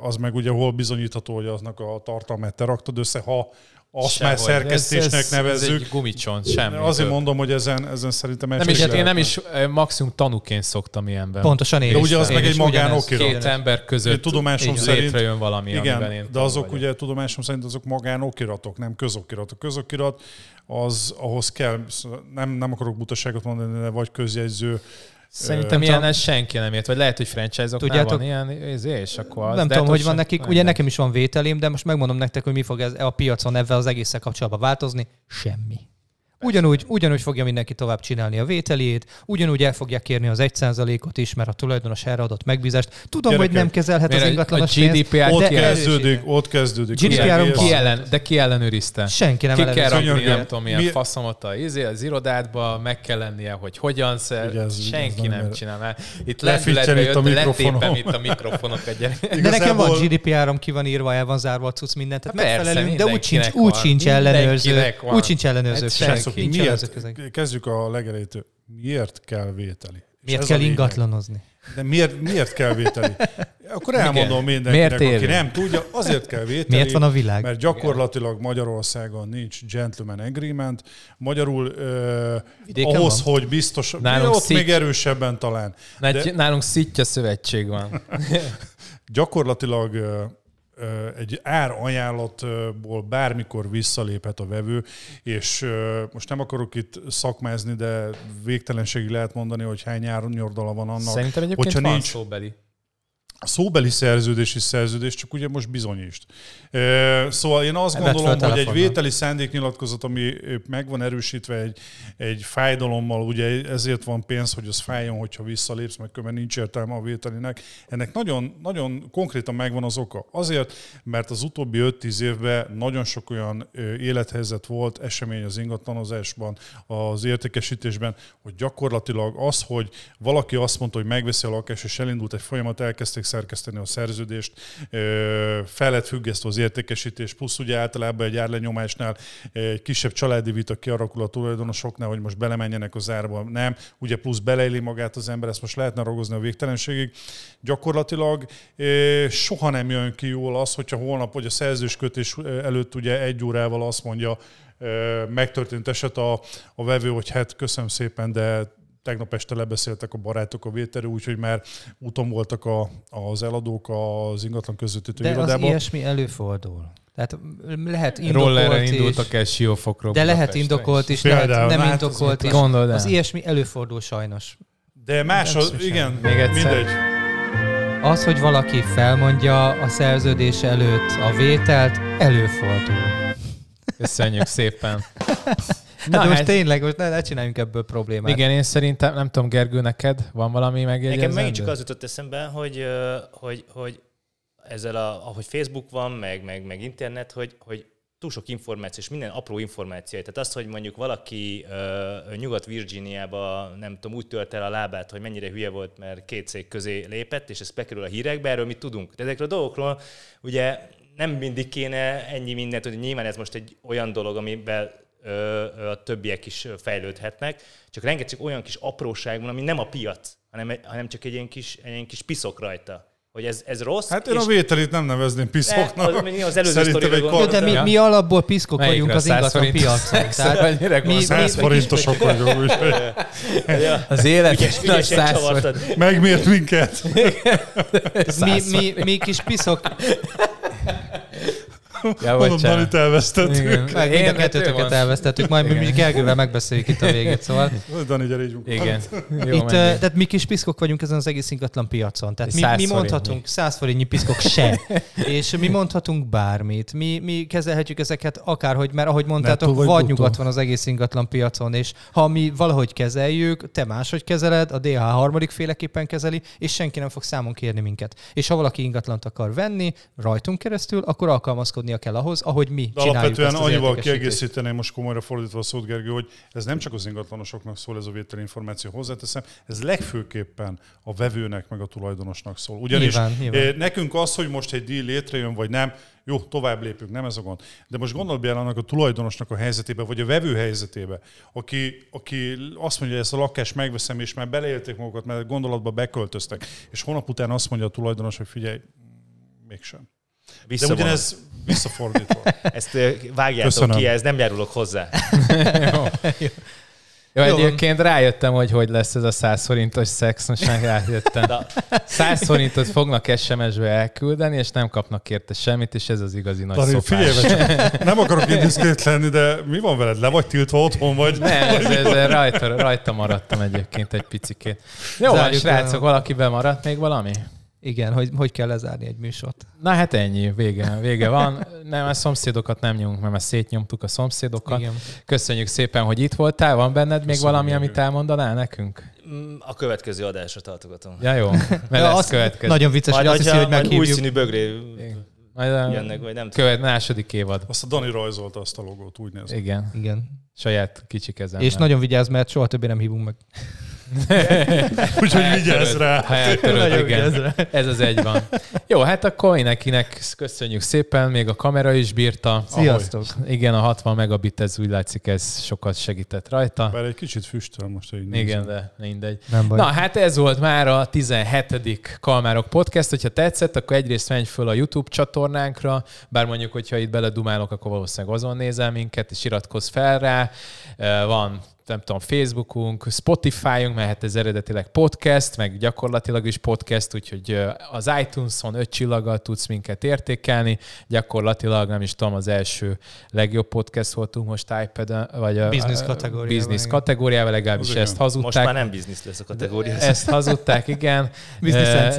Speaker 4: az meg ugye hol bizonyítható, hogy aznak a tartalmát te raktad össze, ha azt már szerkesztésnek ez, ez, nevezzük. Ez
Speaker 1: egy gumicsont, semmi.
Speaker 4: Azért több. mondom, hogy ezen, ezen szerintem
Speaker 1: nem is, Én nem is maximum tanúként szoktam ilyenben.
Speaker 2: Pontosan én
Speaker 4: De ugye az én meg egy magánokirat.
Speaker 1: Két ember között
Speaker 4: tudomásom szerint,
Speaker 1: létrejön valami,
Speaker 4: igen, én de azok vagyok. ugye tudomásom szerint azok magánokiratok, nem közokiratok. Közokirat az ahhoz kell, nem, nem akarok butaságot mondani, de vagy közjegyző,
Speaker 1: Szerintem ilyen ez senki nem ért, vagy lehet, hogy franchise-oknál van ilyen, és akkor az,
Speaker 2: Nem tudom, hogy van nekik, ugye nekem is van vételém, de most megmondom nektek, hogy mi fog ez a piacon ebben az egészen kapcsolatban változni. Semmi. Ugyanúgy, ugyanúgy fogja mindenki tovább csinálni a vételét, ugyanúgy el fogják kérni az 1%-ot is, mert a tulajdonos erre adott megbízást. Tudom, Gyerekek, hogy nem kezelhet az ingatlanos
Speaker 4: a GDPR ott kezdődik, ott kezdődik.
Speaker 1: GDPR ki ellen, de ki ellenőrizte?
Speaker 2: Senki nem
Speaker 1: ki kell rakni, nem tudom, milyen faszomot az, az irodádba, meg kell lennie, hogy hogyan szer, ez, senki nem, nem csinál. Itt lendületbe jött, letépem itt a mikrofonokat. <laughs>
Speaker 2: De nekem van GDPR-om, ki van írva, el van zárva a cucc mindent, tehát megfelelünk, de úgy sincs, úgy sincs ellenőrző. Úgy sincs ellenőrző
Speaker 4: Nincs miért, kezdjük a legelejétől. Miért kell vételi?
Speaker 2: Miért kell ingatlanozni?
Speaker 4: De miért, miért kell vételi? Akkor elmondom Igen. mindenkinek, miért aki nem tudja, azért kell vételi.
Speaker 2: Miért van a világ?
Speaker 4: Mert gyakorlatilag Magyarországon nincs gentleman agreement. Magyarul uh, ahhoz, van? hogy biztos, nálunk ott szit... még erősebben talán.
Speaker 1: De... Nálunk szitja szövetség van. <laughs>
Speaker 4: gyakorlatilag egy árajánlatból bármikor visszaléphet a vevő, és most nem akarok itt szakmázni, de végtelenségig lehet mondani, hogy hány árnyordala van annak.
Speaker 1: Szerintem egyébként hogyha van nincs, szóbeli.
Speaker 4: A szóbeli szerződési szerződés, csak ugye most bizonyítsd. Szóval én azt gondolom, hogy egy vételi szándéknyilatkozat, ami meg van erősítve egy, egy fájdalommal, ugye ezért van pénz, hogy az fájjon, hogyha visszalépsz, meg különben nincs értelme a vételinek. Ennek nagyon, nagyon konkrétan megvan az oka. Azért, mert az utóbbi 5-10 évben nagyon sok olyan élethelyzet volt, esemény az ingatlanozásban, az értékesítésben, hogy gyakorlatilag az, hogy valaki azt mondta, hogy megveszi a lakást, és elindult egy folyamat, elkezdték szerkeszteni a szerződést, fel lett függesztve az értékesítés, plusz ugye általában egy árlenyomásnál egy kisebb családi vita kiarakul a tulajdonosoknál, hogy most belemenjenek az árba, nem, ugye plusz beleéli magát az ember, ezt most lehetne ragozni a végtelenségig. Gyakorlatilag soha nem jön ki jól az, hogyha holnap, vagy a szerzőskötés előtt ugye egy órával azt mondja, megtörtént eset a, a vevő, hogy hát köszönöm szépen, de tegnap este lebeszéltek a barátok a vételő, úgyhogy már úton voltak a, az eladók az ingatlan közvetítő
Speaker 2: De
Speaker 4: irodában.
Speaker 2: az ilyesmi előfordul. Tehát lehet indokolt
Speaker 1: Rollerre indultak el Siófokról.
Speaker 2: De lehet indokolt is, lehet nem hát indokolt is.
Speaker 1: Gondold
Speaker 2: az ilyesmi előfordul sajnos.
Speaker 4: De más, az, igen, Még egyszer. mindegy.
Speaker 2: Az, hogy valaki felmondja a szerződés előtt a vételt, előfordul.
Speaker 1: Köszönjük szépen. <laughs>
Speaker 2: Na, hát most hát... tényleg, most ne, ne csináljunk ebből problémát.
Speaker 1: Igen, én szerintem, nem tudom, Gergő, neked van valami megjegyzés?
Speaker 5: Nekem megint csak az jutott eszembe, hogy, hogy, hogy ezzel, a, ahogy Facebook van, meg, meg, meg internet, hogy, hogy túl sok információ, és minden apró információ. Tehát az, hogy mondjuk valaki uh, Nyugat-Virginiába, nem tudom, úgy tört el a lábát, hogy mennyire hülye volt, mert két cég közé lépett, és ez bekerül a hírekbe, erről mit tudunk. De ezekről a dolgokról ugye nem mindig kéne ennyi mindent, hogy nyilván ez most egy olyan dolog, amiben a többiek is fejlődhetnek, csak rengeteg olyan kis apróság van, ami nem a piac, hanem, hanem csak egy ilyen kis, egy ilyen kis piszok rajta hogy ez, ez rossz.
Speaker 4: Hát én a vételit nem nevezném piszoknak.
Speaker 5: De, az, az előző
Speaker 2: de mi, mi alapból piszkok Melyikre vagyunk az ingatlan piacon.
Speaker 4: Mi, mi, 100 forintosok <laughs> vagyunk.
Speaker 1: az élet nagy száz
Speaker 4: Megmért minket.
Speaker 2: mi, mi, mi kis piszok
Speaker 4: Ja, Mondom, Danit elvesztettük.
Speaker 2: Meg mind a kettőtöket elvesztettük, majd mi Gergővel megbeszéljük itt a végét, szóval. <laughs>
Speaker 4: Dani, gyere így
Speaker 1: Igen.
Speaker 2: Jó, itt, tehát mi kis piszkok vagyunk ezen az egész ingatlan piacon. Tehát mi, mi mondhatunk, száz forintnyi piszkok se. <laughs> és mi mondhatunk bármit. Mi, mi kezelhetjük ezeket akárhogy, mert ahogy mondtátok, vagy, vagy nyugat van az egész ingatlan piacon, és ha mi valahogy kezeljük, te máshogy kezeled, a DH harmadik féleképpen kezeli, és senki nem fog számon kérni minket. És ha valaki ingatlant akar venni rajtunk keresztül, akkor alkalmazkodni igazodnia kell ahhoz, ahogy mi De csináljuk
Speaker 4: alapvetően annyival kiegészíteném most komolyra fordítva a szót, Gergő, hogy ez nem csak az ingatlanosoknak szól ez a vételi információ, hozzáteszem, ez legfőképpen a vevőnek meg a tulajdonosnak szól. Ugyanis nyilván, nyilván. Eh, nekünk az, hogy most egy deal létrejön, vagy nem, jó, tovább lépünk, nem ez a gond. De most gondolj bele annak a tulajdonosnak a helyzetébe, vagy a vevő helyzetébe, aki, aki azt mondja, hogy ezt a lakást megveszem, és már beleélték magukat, mert gondolatba beköltöztek, és hónap után azt mondja a tulajdonos, hogy figyelj, mégsem. De ugyanez visszafordítva. <laughs>
Speaker 5: Ezt vágjátok Köszönöm. ki, ez nem járulok hozzá. <laughs>
Speaker 1: Jó. Jó, Jó, egyébként rájöttem, hogy hogy lesz ez a 100 forintos szex, most már rájöttem. 100 forintot fognak SMS-be elküldeni, és nem kapnak érte semmit, és ez az igazi nagy Dari, szopás.
Speaker 4: Figyelj, <laughs> nem akarok indiszkrét lenni, de mi van veled? Le vagy tiltva otthon, vagy?
Speaker 1: Nem, ez, ez rajta, rajta maradtam egyébként egy picikét. Jó, van, srácok, valaki bemaradt még valami?
Speaker 2: Igen, hogy hogy kell lezárni egy műsort.
Speaker 1: Na hát ennyi, vége, vége van. Nem, a szomszédokat nem nyomunk, mert már szétnyomtuk a szomszédokat. Igen. Köszönjük szépen, hogy itt voltál. Van benned még Köszönjük. valami, amit elmondanál nekünk?
Speaker 5: Mm, a következő adásra tartogatom.
Speaker 1: Ja, jó. <laughs> Mert ja, lesz következő.
Speaker 2: Nagyon vicces,
Speaker 5: hogy
Speaker 2: azt hiszi, hogy
Speaker 5: meghívjuk. Új színű bögré majd jönnek, vagy nem
Speaker 1: Követ, második évad.
Speaker 4: Azt a Dani rajzolta azt a logót, úgy néz.
Speaker 1: Igen.
Speaker 2: Igen.
Speaker 1: Saját kicsi kezem.
Speaker 2: És nagyon vigyázz, mert soha többé nem hívunk meg. <laughs>
Speaker 4: Úgyhogy vigyázz rá.
Speaker 1: Ha eltöröd, igen. Ez az egy van. Jó, hát akkor mindenkinek köszönjük szépen, még a kamera is bírta.
Speaker 2: Sziasztok.
Speaker 1: Ahogy. Igen, a 60 megabit, ez úgy látszik, ez sokat segített rajta.
Speaker 4: Bár egy kicsit füstöl most. Így
Speaker 1: igen, de mindegy. Nem baj. Na, hát ez volt már a 17. Kalmárok podcast. Hogyha tetszett, akkor egyrészt menj föl a YouTube csatornánkra, bár mondjuk, hogyha itt beledumálok, akkor valószínűleg azon nézel minket, és iratkozz fel rá. Van nem tudom, Facebookunk, Spotify-unk, mert hát ez eredetileg podcast, meg gyakorlatilag is podcast, úgyhogy az iTunes-on öt csillaggal tudsz minket értékelni, gyakorlatilag nem is tudom, az első legjobb podcast voltunk most iPad-en, vagy a
Speaker 2: business kategóriával.
Speaker 1: Business kategóriával, legalábbis Ugyan. ezt hazudták. Most
Speaker 5: már nem business lesz a kategória.
Speaker 1: Ezt hazudták, igen. <laughs>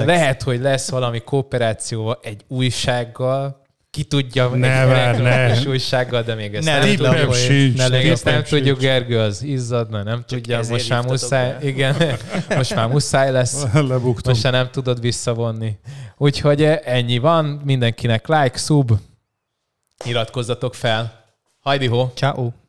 Speaker 1: Lehet, hogy lesz valami kooperáció egy újsággal, ki tudja,
Speaker 4: ne, vár, ne.
Speaker 1: újsággal, de még ezt
Speaker 4: ne, nem, tudjuk. Sincs,
Speaker 1: ne még ezt nem tudjuk, Gergő az izzadna, nem Csak tudja, most már muszáj, be. igen, <laughs> most már muszáj lesz, <laughs>
Speaker 4: Lebuktom.
Speaker 1: most már nem tudod visszavonni. Úgyhogy ennyi van, mindenkinek like, sub, iratkozzatok fel. Hajdi ho!
Speaker 2: Ciao.